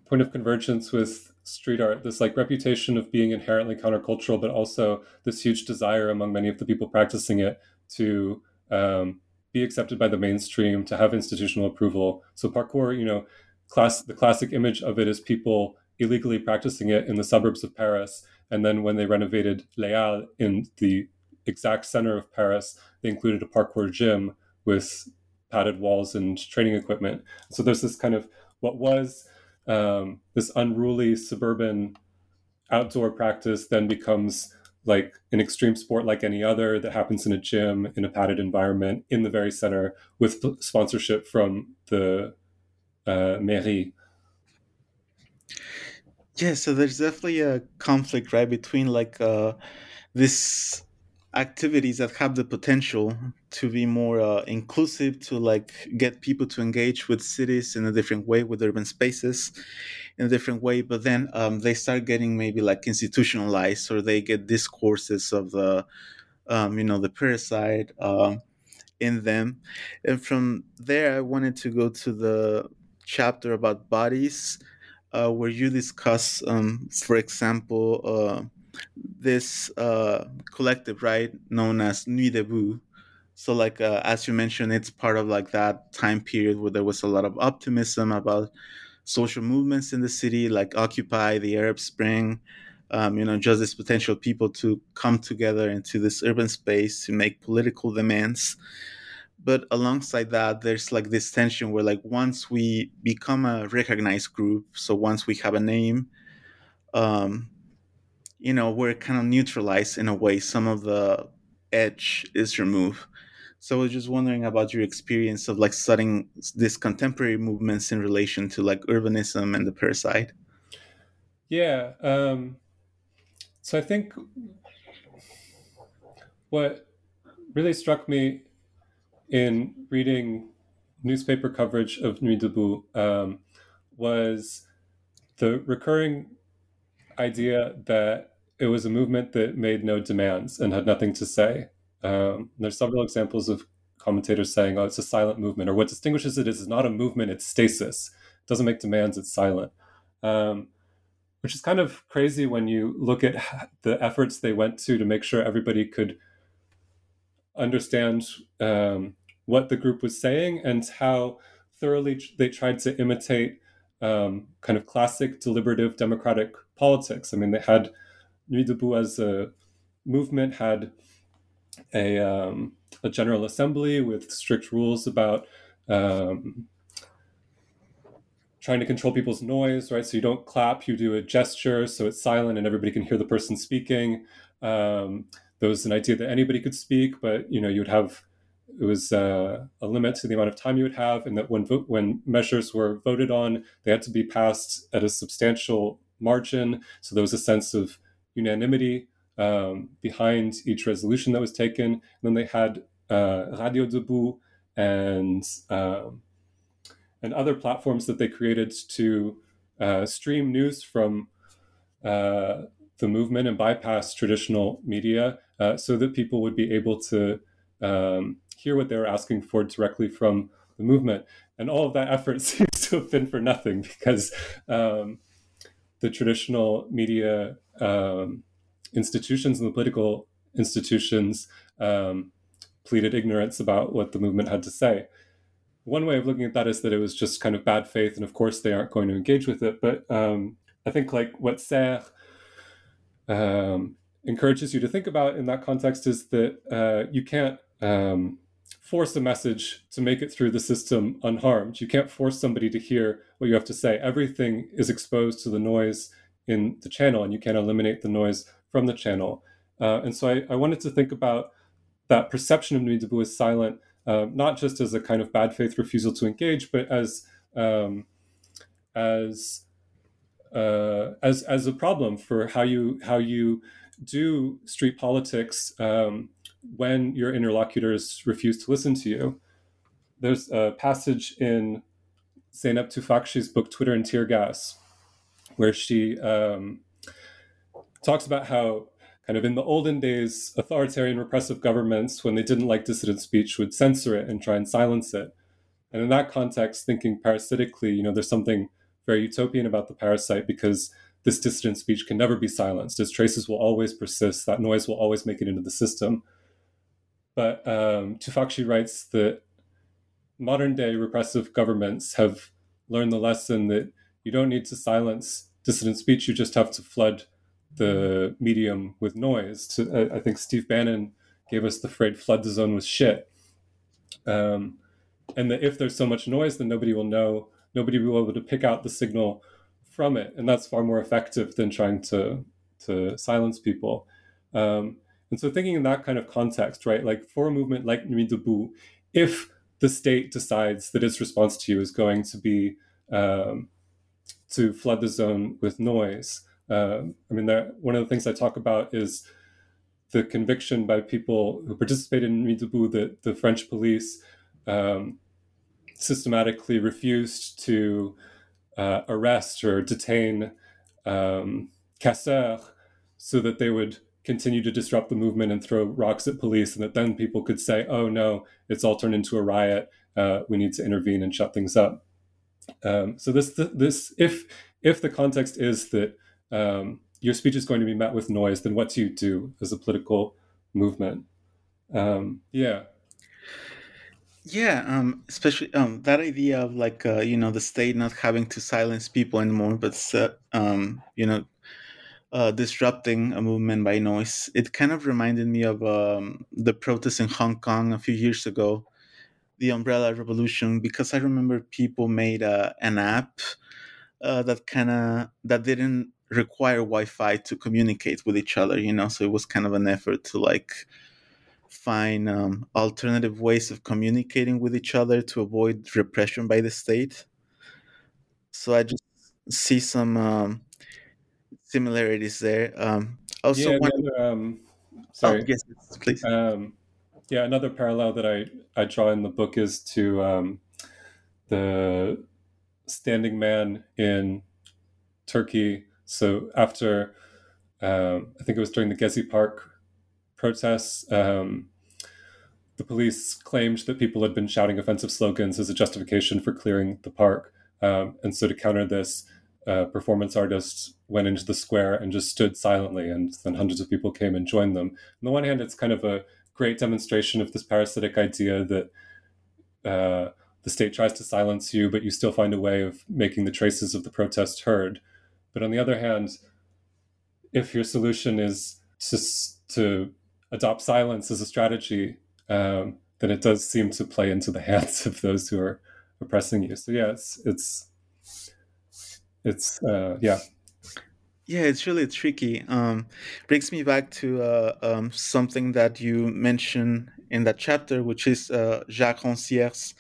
point of convergence with street art. This like reputation of being inherently countercultural, but also this huge desire among many of the people practicing it to um, be accepted by the mainstream, to have institutional approval. So parkour, you know, class the classic image of it is people illegally practicing it in the suburbs of Paris, and then when they renovated Halles in the exact center of Paris, they included a parkour gym with padded walls and training equipment. So there's this kind of what was um, this unruly suburban outdoor practice then becomes like an extreme sport like any other that happens in a gym in a padded environment in the very center with sponsorship from the uh, mairie. Yeah, so there's definitely a conflict, right, between like uh, this activities that have the potential to be more uh, inclusive to like get people to engage with cities in a different way with urban spaces in a different way but then um, they start getting maybe like institutionalized or they get discourses of the um, you know the parasite um, in them and from there i wanted to go to the chapter about bodies uh, where you discuss um, for example uh, this uh, collective, right, known as Nuit Debout. So, like uh, as you mentioned, it's part of like that time period where there was a lot of optimism about social movements in the city, like Occupy, the Arab Spring. Um, you know, just this potential people to come together into this urban space to make political demands. But alongside that, there's like this tension where, like, once we become a recognized group, so once we have a name, um, you know, we're kind of neutralized in a way. Some of the edge is removed. So I was just wondering about your experience of like studying these contemporary movements in relation to like urbanism and the parasite. Yeah. Um, so I think what really struck me in reading newspaper coverage of Nuit Debout um, was the recurring idea that it was a movement that made no demands and had nothing to say. Um, there's several examples of commentators saying, "Oh, it's a silent movement," or what distinguishes it is, it's not a movement; it's stasis. It doesn't make demands; it's silent. Um, which is kind of crazy when you look at the efforts they went to to make sure everybody could understand um, what the group was saying and how thoroughly they tried to imitate um, kind of classic deliberative democratic politics. I mean, they had Nuit Debout as a movement had a, um, a general assembly with strict rules about um, trying to control people's noise, right? So you don't clap, you do a gesture, so it's silent and everybody can hear the person speaking. Um, there was an idea that anybody could speak, but you know you would have it was uh, a limit to the amount of time you would have, and that when vo- when measures were voted on, they had to be passed at a substantial margin. So there was a sense of unanimity um, behind each resolution that was taken. And then they had uh, Radio Debout and um, and other platforms that they created to uh, stream news from uh, the movement and bypass traditional media, uh, so that people would be able to um, hear what they were asking for directly from the movement. And all of that effort seems to have been for nothing because um, the traditional media um, institutions and the political institutions um, pleaded ignorance about what the movement had to say. One way of looking at that is that it was just kind of bad faith, and of course they aren't going to engage with it. But um, I think like what Serres um, encourages you to think about in that context is that uh, you can't um, force a message to make it through the system unharmed. You can't force somebody to hear what you have to say. Everything is exposed to the noise in the channel, and you can't eliminate the noise from the channel. Uh, and so I, I, wanted to think about that perception of Nuit Debout as silent, uh, not just as a kind of bad faith refusal to engage, but as um, as uh, as as a problem for how you how you do street politics um, when your interlocutors refuse to listen to you. There's a passage in Zeynep Tufekci's book Twitter and Tear Gas where she um, talks about how kind of in the olden days authoritarian repressive governments when they didn't like dissident speech would censor it and try and silence it. And in that context thinking parasitically you know there's something very utopian about the parasite because this dissident speech can never be silenced. Its traces will always persist. That noise will always make it into the system. But um, Tufekci writes that modern day repressive governments have learned the lesson that you don't need to silence dissident speech, you just have to flood the medium with noise. To, I think Steve Bannon gave us the phrase flood the zone with shit. Um, and that if there's so much noise, then nobody will know, nobody will be able to pick out the signal from it. And that's far more effective than trying to, to silence people. Um, and so thinking in that kind of context, right, like for a movement like Nuit Debout, if the state decides that its response to you is going to be um, to flood the zone with noise. Um, I mean, one of the things I talk about is the conviction by people who participated in Debout that the French police um, systematically refused to uh, arrest or detain um, casseurs so that they would continue to disrupt the movement and throw rocks at police, and that then people could say, oh no, it's all turned into a riot. Uh, we need to intervene and shut things up. Um, so this this if if the context is that um, your speech is going to be met with noise, then what do you do as a political movement? Um, yeah. Yeah, um, especially um, that idea of like uh, you know the state not having to silence people anymore, but uh, um, you know uh, disrupting a movement by noise. It kind of reminded me of um, the protests in Hong Kong a few years ago, the Umbrella Revolution, because I remember people made uh, an app uh, that kind of that didn't require Wi-Fi to communicate with each other. You know, so it was kind of an effort to like find um, alternative ways of communicating with each other to avoid repression by the state. So I just see some um, similarities there. Um, also, yeah, one... another, um, sorry, oh, yes, please. Um, yeah, another parallel that I I draw in the book is to um, the standing man in Turkey. So after um, I think it was during the Gezi Park protests. Um, the police claimed that people had been shouting offensive slogans as a justification for clearing the park. Um, and so, to counter this, uh, performance artists went into the square and just stood silently, and then hundreds of people came and joined them. On the one hand, it's kind of a great demonstration of this parasitic idea that uh, the state tries to silence you, but you still find a way of making the traces of the protest heard. But on the other hand, if your solution is to adopt silence as a strategy, um, then it does seem to play into the hands of those who are oppressing you. So yeah, it's it's it's uh, yeah. Yeah, it's really tricky. Um, brings me back to uh, um, something that you mentioned in that chapter, which is uh, Jacques Rancière's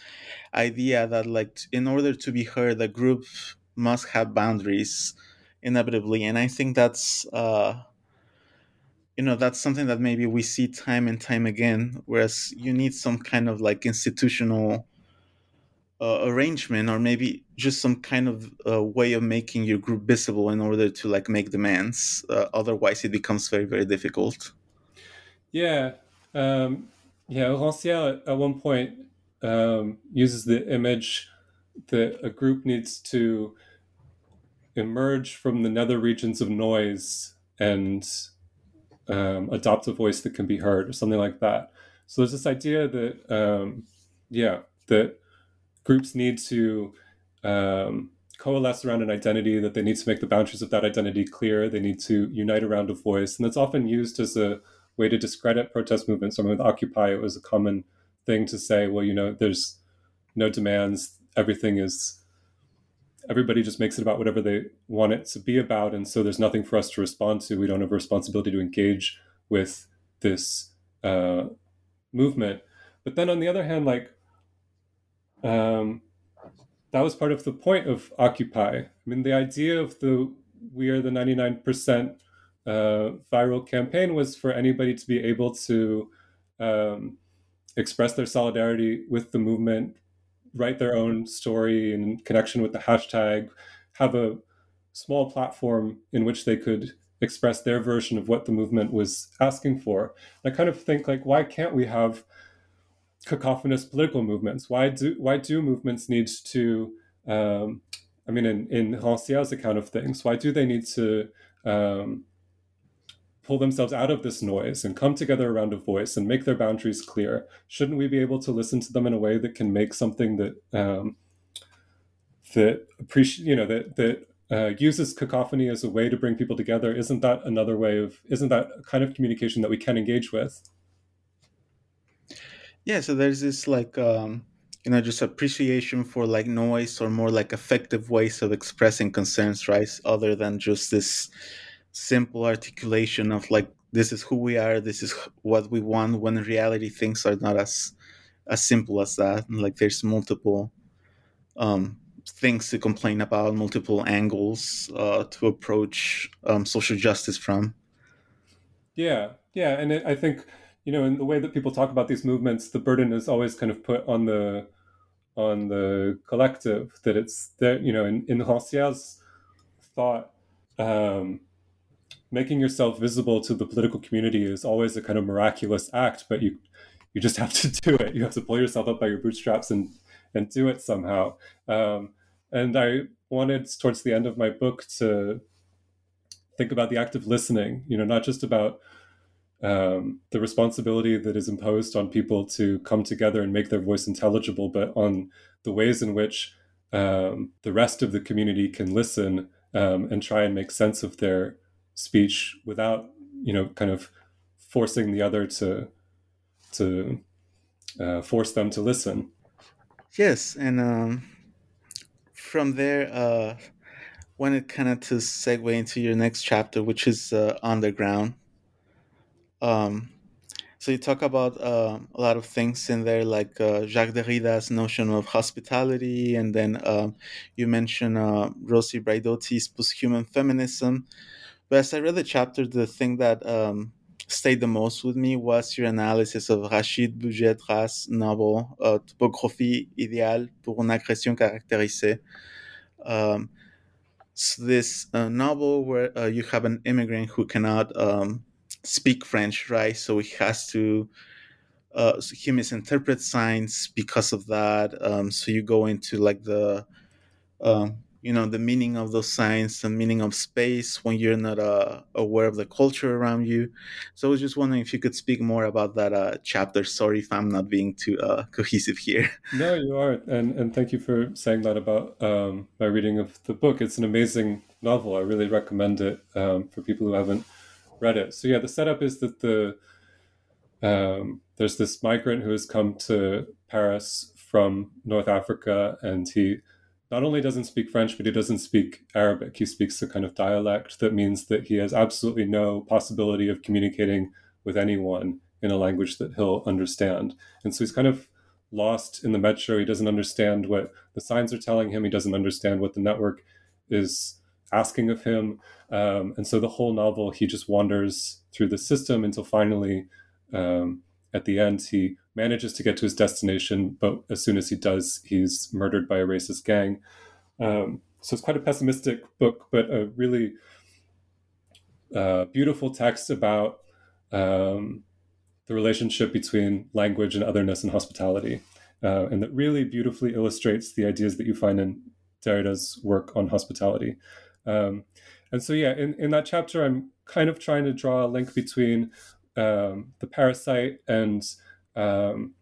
idea that, like, in order to be heard, a group must have boundaries inevitably, and I think that's uh, you know that's something that maybe we see time and time again whereas you need some kind of like institutional uh, arrangement or maybe just some kind of uh, way of making your group visible in order to like make demands. Uh, otherwise it becomes very very difficult. Yeah um, yeah Rancière at one point um, uses the image that a group needs to emerge from the nether regions of noise and um, adopt a voice that can be heard or something like that. So there's this idea that, um, yeah, that groups need to um, coalesce around an identity, that they need to make the boundaries of that identity clear, they need to unite around a voice. And that's often used as a way to discredit protest movements. I mean, with Occupy, it was a common thing to say, well, you know, there's no demands, everything is everybody just makes it about whatever they want it to be about and so there's nothing for us to respond to. We don't have a responsibility to engage with this uh, movement. But then on the other hand like um, that was part of the point of occupy. I mean the idea of the we are the 99% uh, viral campaign was for anybody to be able to um, express their solidarity with the movement write their own story in connection with the hashtag, have a small platform in which they could express their version of what the movement was asking for. I kind of think like, why can't we have cacophonous political movements? Why do why do movements need to? Um, I mean, in in Rancière's account of things, why do they need to um, pull themselves out of this noise and come together around a voice and make their boundaries clear? Shouldn't we be able to listen to them in a way that can make something that um, that appreciate you know that that uh, uses cacophony as a way to bring people together? Isn't that another way of isn't that a kind of communication that we can engage with? Yeah, so there's this like um, you know just appreciation for like noise or more like effective ways of expressing concerns, right? Other than just this simple articulation of like this is who we are this is what we want when in reality things are not as as simple as that and like there's multiple um things to complain about, multiple angles uh, to approach um, social justice from. Yeah, yeah, and it, I think you know, in the way that people talk about these movements, the burden is always kind of put on the on the collective. That it's that you know, in in Rancière's thought, um, making yourself visible to the political community is always a kind of miraculous act, but you you just have to do it. You have to pull yourself up by your bootstraps and and do it somehow. Um, and I wanted towards the end of my book to think about the act of listening. You know, not just about um, the responsibility that is imposed on people to come together and make their voice intelligible, but on the ways in which um, the rest of the community can listen um, and try and make sense of their speech without, you know, kind of forcing the other to to uh, force them to listen. Yes, and um, from there, uh, wanted kind of to segue into your next chapter, which is uh, underground. Um, so you talk about uh, a lot of things in there, like uh, Jacques Derrida's notion of hospitality, and then um, you mention uh, Rosi Braidotti's posthuman feminism. But as I read the chapter, the thing that um, stayed the most with me was your analysis of Rachid Boudjedra's novel uh, Topographie idéale pour une agression caractérisée. Um, so this uh, novel where uh, you have an immigrant who cannot um, speak French, right? So he has to uh, so he misinterprets signs because of that. Um, so you go into like the um, you know the meaning of those signs, the meaning of space when you're not uh, aware of the culture around you. So I was just wondering if you could speak more about that uh, chapter. Sorry if I'm not being too uh, cohesive here. No, you are, and and thank you for saying that about um, my reading of the book. It's an amazing novel. I really recommend it um, for people who haven't read it. So yeah, the setup is that the um, there's this migrant who has come to Paris from North Africa, and he not only doesn't speak French, but he doesn't speak Arabic. He speaks a kind of dialect that means that he has absolutely no possibility of communicating with anyone in a language that he'll understand. And so he's kind of lost in the metro. He doesn't understand what the signs are telling him. He doesn't understand what the network is asking of him. Um, and so the whole novel, he just wanders through the system until finally, um, at the end, he manages to get to his destination. But as soon as he does, he's murdered by a racist gang. Um, so it's quite a pessimistic book, but a really uh, beautiful text about um, the relationship between language and otherness and hospitality. Uh, and that really beautifully illustrates the ideas that you find in Derrida's work on hospitality. Um, and so, yeah, in, in that chapter, I'm kind of trying to draw a link between um, the parasite and um,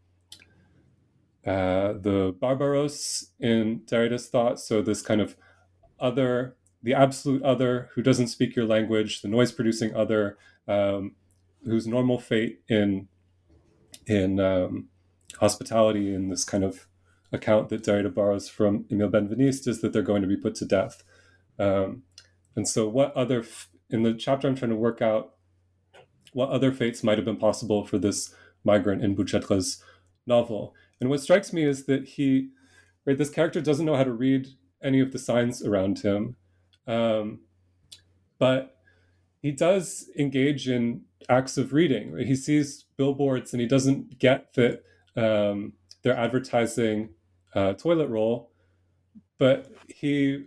uh, the barbaros in Derrida's thought. So, this kind of other, the absolute other who doesn't speak your language, the noise producing other, um, whose normal fate in in um, hospitality in this kind of account that Derrida borrows from Emile Benveniste is that they're going to be put to death. Um, and so, what other, f- in the chapter, I'm trying to work out what other fates might have been possible for this migrant in Boudjedra's novel. And what strikes me is that he, right, this character doesn't know how to read any of the signs around him. Um, but he does engage in acts of reading. He sees billboards and he doesn't get that um, they're advertising uh, toilet roll, but he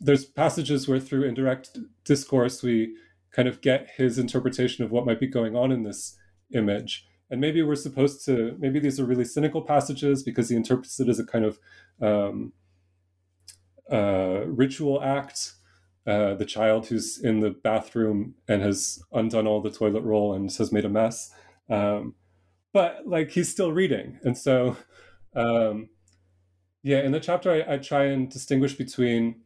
there's passages where through indirect discourse we kind of get his interpretation of what might be going on in this image and maybe we're supposed to maybe these are really cynical passages because he interprets it as a kind of um, uh, ritual act. Uh, the child who's in the bathroom and has undone all the toilet roll and has made a mess. Um, but like he's still reading. And so um, yeah in the chapter I, I try and distinguish between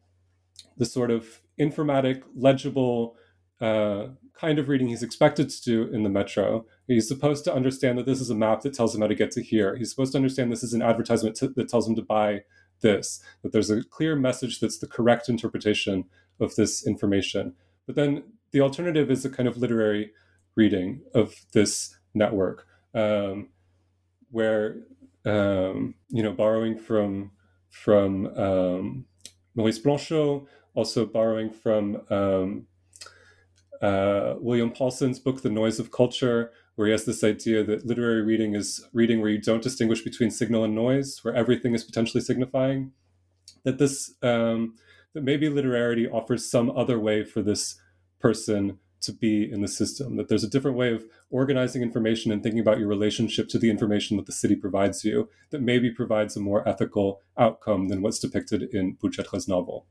the sort of informatic, legible uh, kind of reading he's expected to do in the metro. He's supposed to understand that this is a map that tells him how to get to here. He's supposed to understand this is an advertisement to, that tells him to buy this, that there's a clear message that's the correct interpretation of this information. But then the alternative is a kind of literary reading of this network, um, where um, you know borrowing from from um, Maurice Blanchot, also borrowing from um, uh, William Paulson's book, The Noise of Culture, where he has this idea that literary reading is reading where you don't distinguish between signal and noise, where everything is potentially signifying. That this um, that maybe literarity offers some other way for this person to be in the system, that there's a different way of organizing information and thinking about your relationship to the information that the city provides you that maybe provides a more ethical outcome than what's depicted in Boudjedra's novel.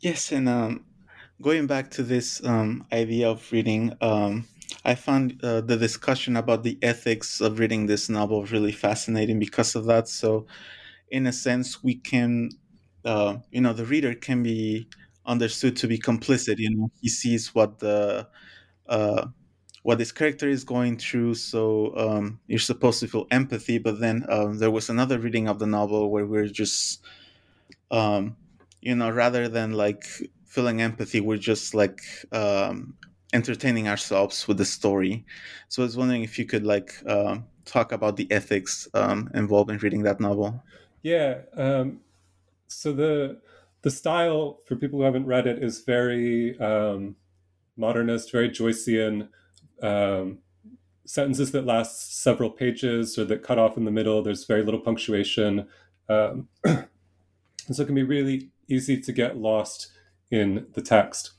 Yes, and um, going back to this um, idea of reading, um, I found uh, the discussion about the ethics of reading this novel really fascinating because of that. So, in a sense, we can, uh, you know, the reader can be understood to be complicit. You know, he sees what the uh, what this character is going through, so um, you're supposed to feel empathy. But then um, there was another reading of the novel where we're just, um, you know, rather than like feeling empathy, we're just like um, entertaining ourselves with the story. So I was wondering if you could like uh, talk about the ethics um, involved in reading that novel. Yeah. Um, so the the style for people who haven't read it is very um, modernist, very Joycean. Um, sentences that last several pages or that cut off in the middle. There's very little punctuation, um, and so it can be really easy to get lost in the text.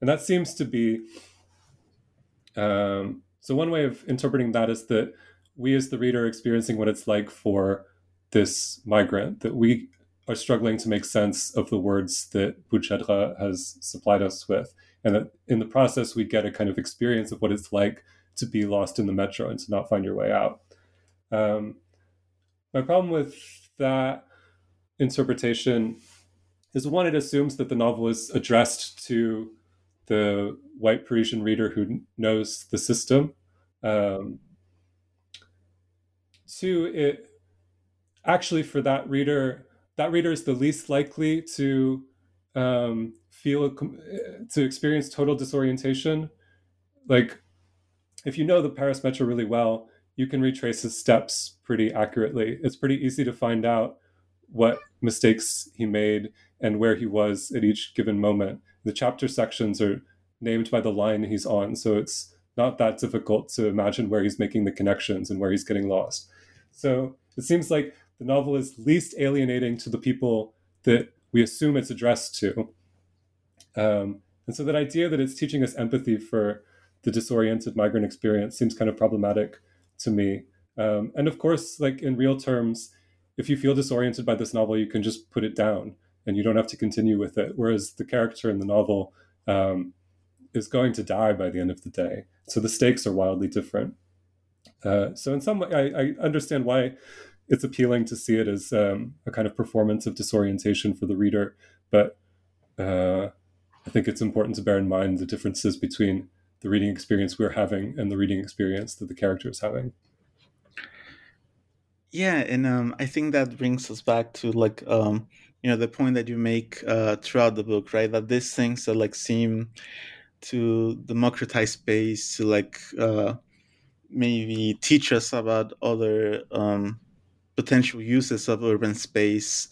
And that seems to be um, so. One way of interpreting that is that we, as the reader, are experiencing what it's like for this migrant. That we are struggling to make sense of the words that Boudjedra has supplied us with. And that in the process, we get a kind of experience of what it's like to be lost in the metro and to not find your way out. Um, my problem with that interpretation is one, it assumes that the novel is addressed to the white Parisian reader who knows the system. Um, two, it actually for that reader that reader is the least likely to um, feel to experience total disorientation. Like, if you know the Paris Metro really well, you can retrace his steps pretty accurately. It's pretty easy to find out what mistakes he made and where he was at each given moment. The chapter sections are named by the line he's on, so it's not that difficult to imagine where he's making the connections and where he's getting lost. So it seems like the novel is least alienating to the people that we assume it's addressed to. Um, and so that idea that it's teaching us empathy for the disoriented migrant experience seems kind of problematic to me. Um, and of course, like in real terms, if you feel disoriented by this novel, you can just put it down and you don't have to continue with it. Whereas the character in the novel um, is going to die by the end of the day. So the stakes are wildly different. Uh, so in some way, I, I understand why it's appealing to see it as um, a kind of performance of disorientation for the reader. But uh, I think it's important to bear in mind the differences between the reading experience we're having and the reading experience that the character is having. Yeah, and um, I think that brings us back to like um, you know the point that you make uh, throughout the book, right? That these things that like seem to democratize space to like uh, maybe teach us about other um, potential uses of urban space.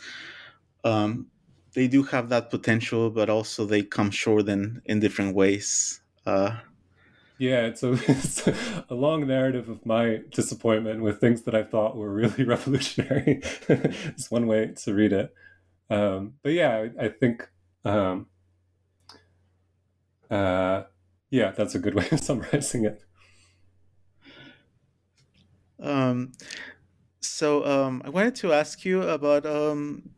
Um, they do have that potential, but also they come short in, in different ways. Uh, yeah, it's a, it's a long narrative of my disappointment with things that I thought were really revolutionary. it's one way to read it. Um, but yeah, I, I think, um, uh, yeah, that's a good way of summarizing it. Um, so um, I wanted to ask you about um,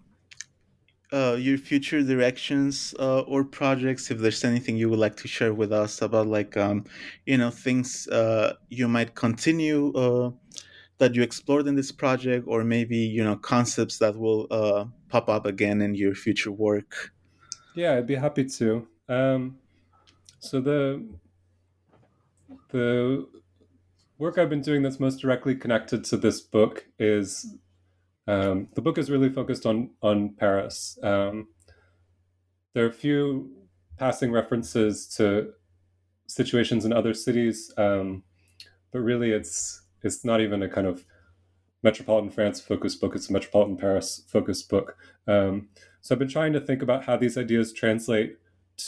uh, your future directions uh, or projects. If there's anything you would like to share with us about, like um, you know, things uh, you might continue uh, that you explored in this project, or maybe you know, concepts that will uh, pop up again in your future work. Yeah, I'd be happy to. Um, so the the work I've been doing that's most directly connected to this book is um, the book is really focused on on Paris. Um, there are a few passing references to situations in other cities, um, but really it's it's not even a kind of metropolitan France focused book. It's a metropolitan Paris focused book. Um, so I've been trying to think about how these ideas translate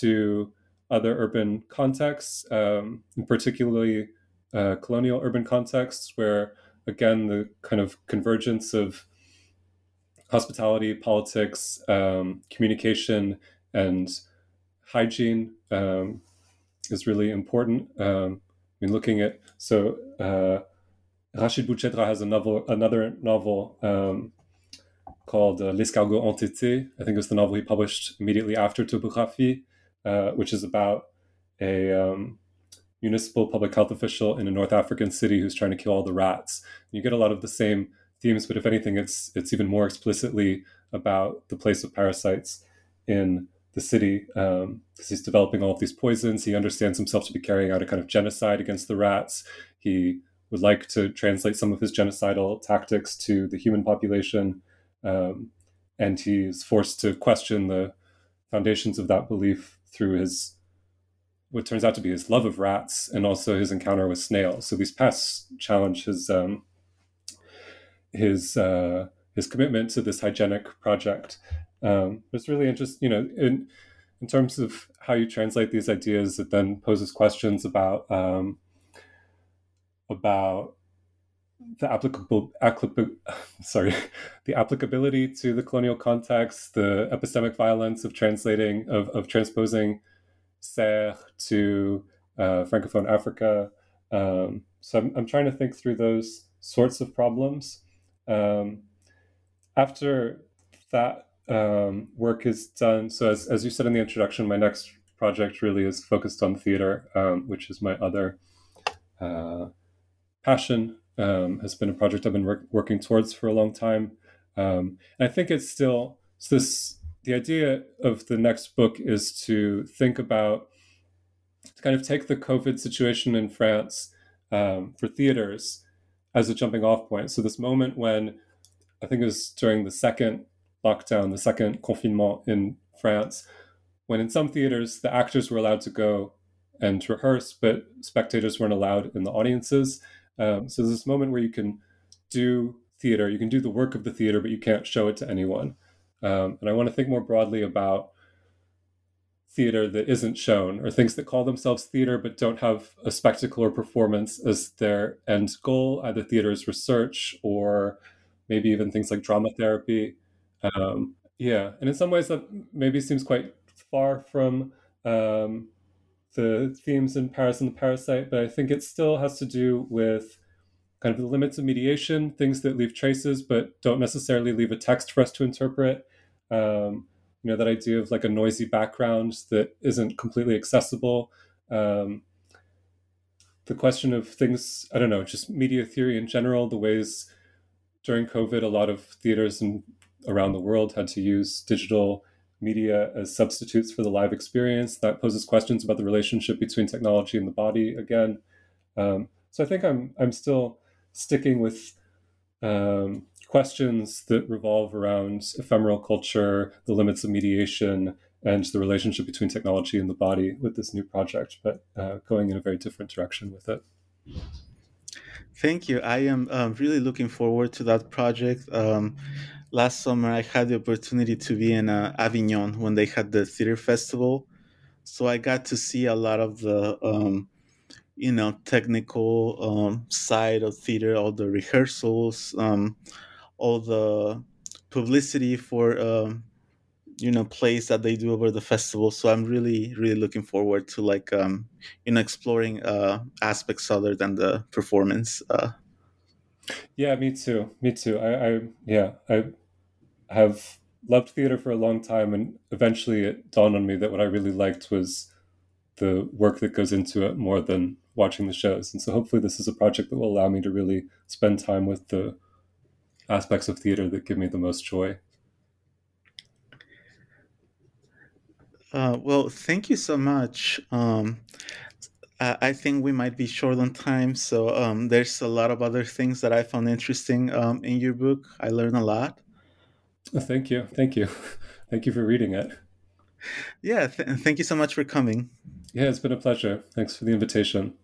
to other urban contexts, um, particularly uh, colonial urban contexts, where again the kind of convergence of hospitality, politics, um, communication, and hygiene um, is really important. Um, I mean, looking at so uh, Rachid has a novel, another novel um, called uh, L'escargot entêté. I think it's the novel he published immediately after Topographie, uh, which is about a um, municipal public health official in a North African city who's trying to kill all the rats. You get a lot of the same themes, but if anything, it's it's even more explicitly about the place of parasites in the city because um, he's developing all of these poisons. He understands himself to be carrying out a kind of genocide against the rats. He would like to translate some of his genocidal tactics to the human population, um, and he's forced to question the foundations of that belief through his what turns out to be his love of rats and also his encounter with snails. So these pests challenge his um, his uh, his commitment to this hygienic project. Um, it's really interesting, you know, in in terms of how you translate these ideas. It then poses questions about um, about the applicable, sorry the applicability to the colonial context, the epistemic violence of translating of, of transposing Serres to uh, Francophone Africa. Um, so I'm, I'm trying to think through those sorts of problems. Um, after that um, work is done, so as, as you said in the introduction, my next project really is focused on theater, um, which is my other uh, passion. Um, has been a project I've been work, working towards for a long time, um, and I think it's still this the idea of the next book is to think about to kind of take the COVID situation in France um, for theaters as a jumping off point. So this moment when I think it was during the second lockdown, the second confinement in France, when in some theaters the actors were allowed to go and rehearse, but spectators weren't allowed in the audiences. Um, so this moment where you can do theater, you can do the work of the theater, but you can't show it to anyone. Um, and I want to think more broadly about theater that isn't shown or things that call themselves theater but don't have a spectacle or performance as their end goal, either theater as research or maybe even things like drama therapy. Um, yeah, and in some ways that maybe seems quite far from um, the themes in Paris and the Parasite, but I think it still has to do with kind of the limits of mediation, things that leave traces but don't necessarily leave a text for us to interpret, um, you know, that idea of like a noisy background that isn't completely accessible. Um, the question of things, I don't know, just media theory in general, the ways during COVID, a lot of theaters and around the world had to use digital media as substitutes for the live experience. That poses questions about the relationship between technology and the body again. Um, so I think I'm I'm still sticking with um, questions that revolve around ephemeral culture, the limits of mediation, and the relationship between technology and the body with this new project, but uh, going in a very different direction with it. Thank you. I am um, really looking forward to that project. Um, last summer, I had the opportunity to be in uh, Avignon when they had the theater festival. So I got to see a lot of the um, you know technical um, side of theater, all the rehearsals, um, all the publicity for um, you know plays that they do over the festival. So i'm really really looking forward to like um you know exploring uh aspects other than the performance uh. Yeah me too. Me too. I i yeah i have loved theater for a long time and eventually it dawned on me that what i really liked was the work that goes into it more than watching the shows. And so hopefully this is a project that will allow me to really spend time with the aspects of theater that give me the most joy. Uh, well, thank you so much. Um, I think we might be short on time, so um, there's a lot of other things that I found interesting um, in your book. I learned a lot. Oh, thank you, thank you, thank you for reading it. Yeah, th- thank you so much for coming. Yeah, it's been a pleasure. Thanks for the invitation.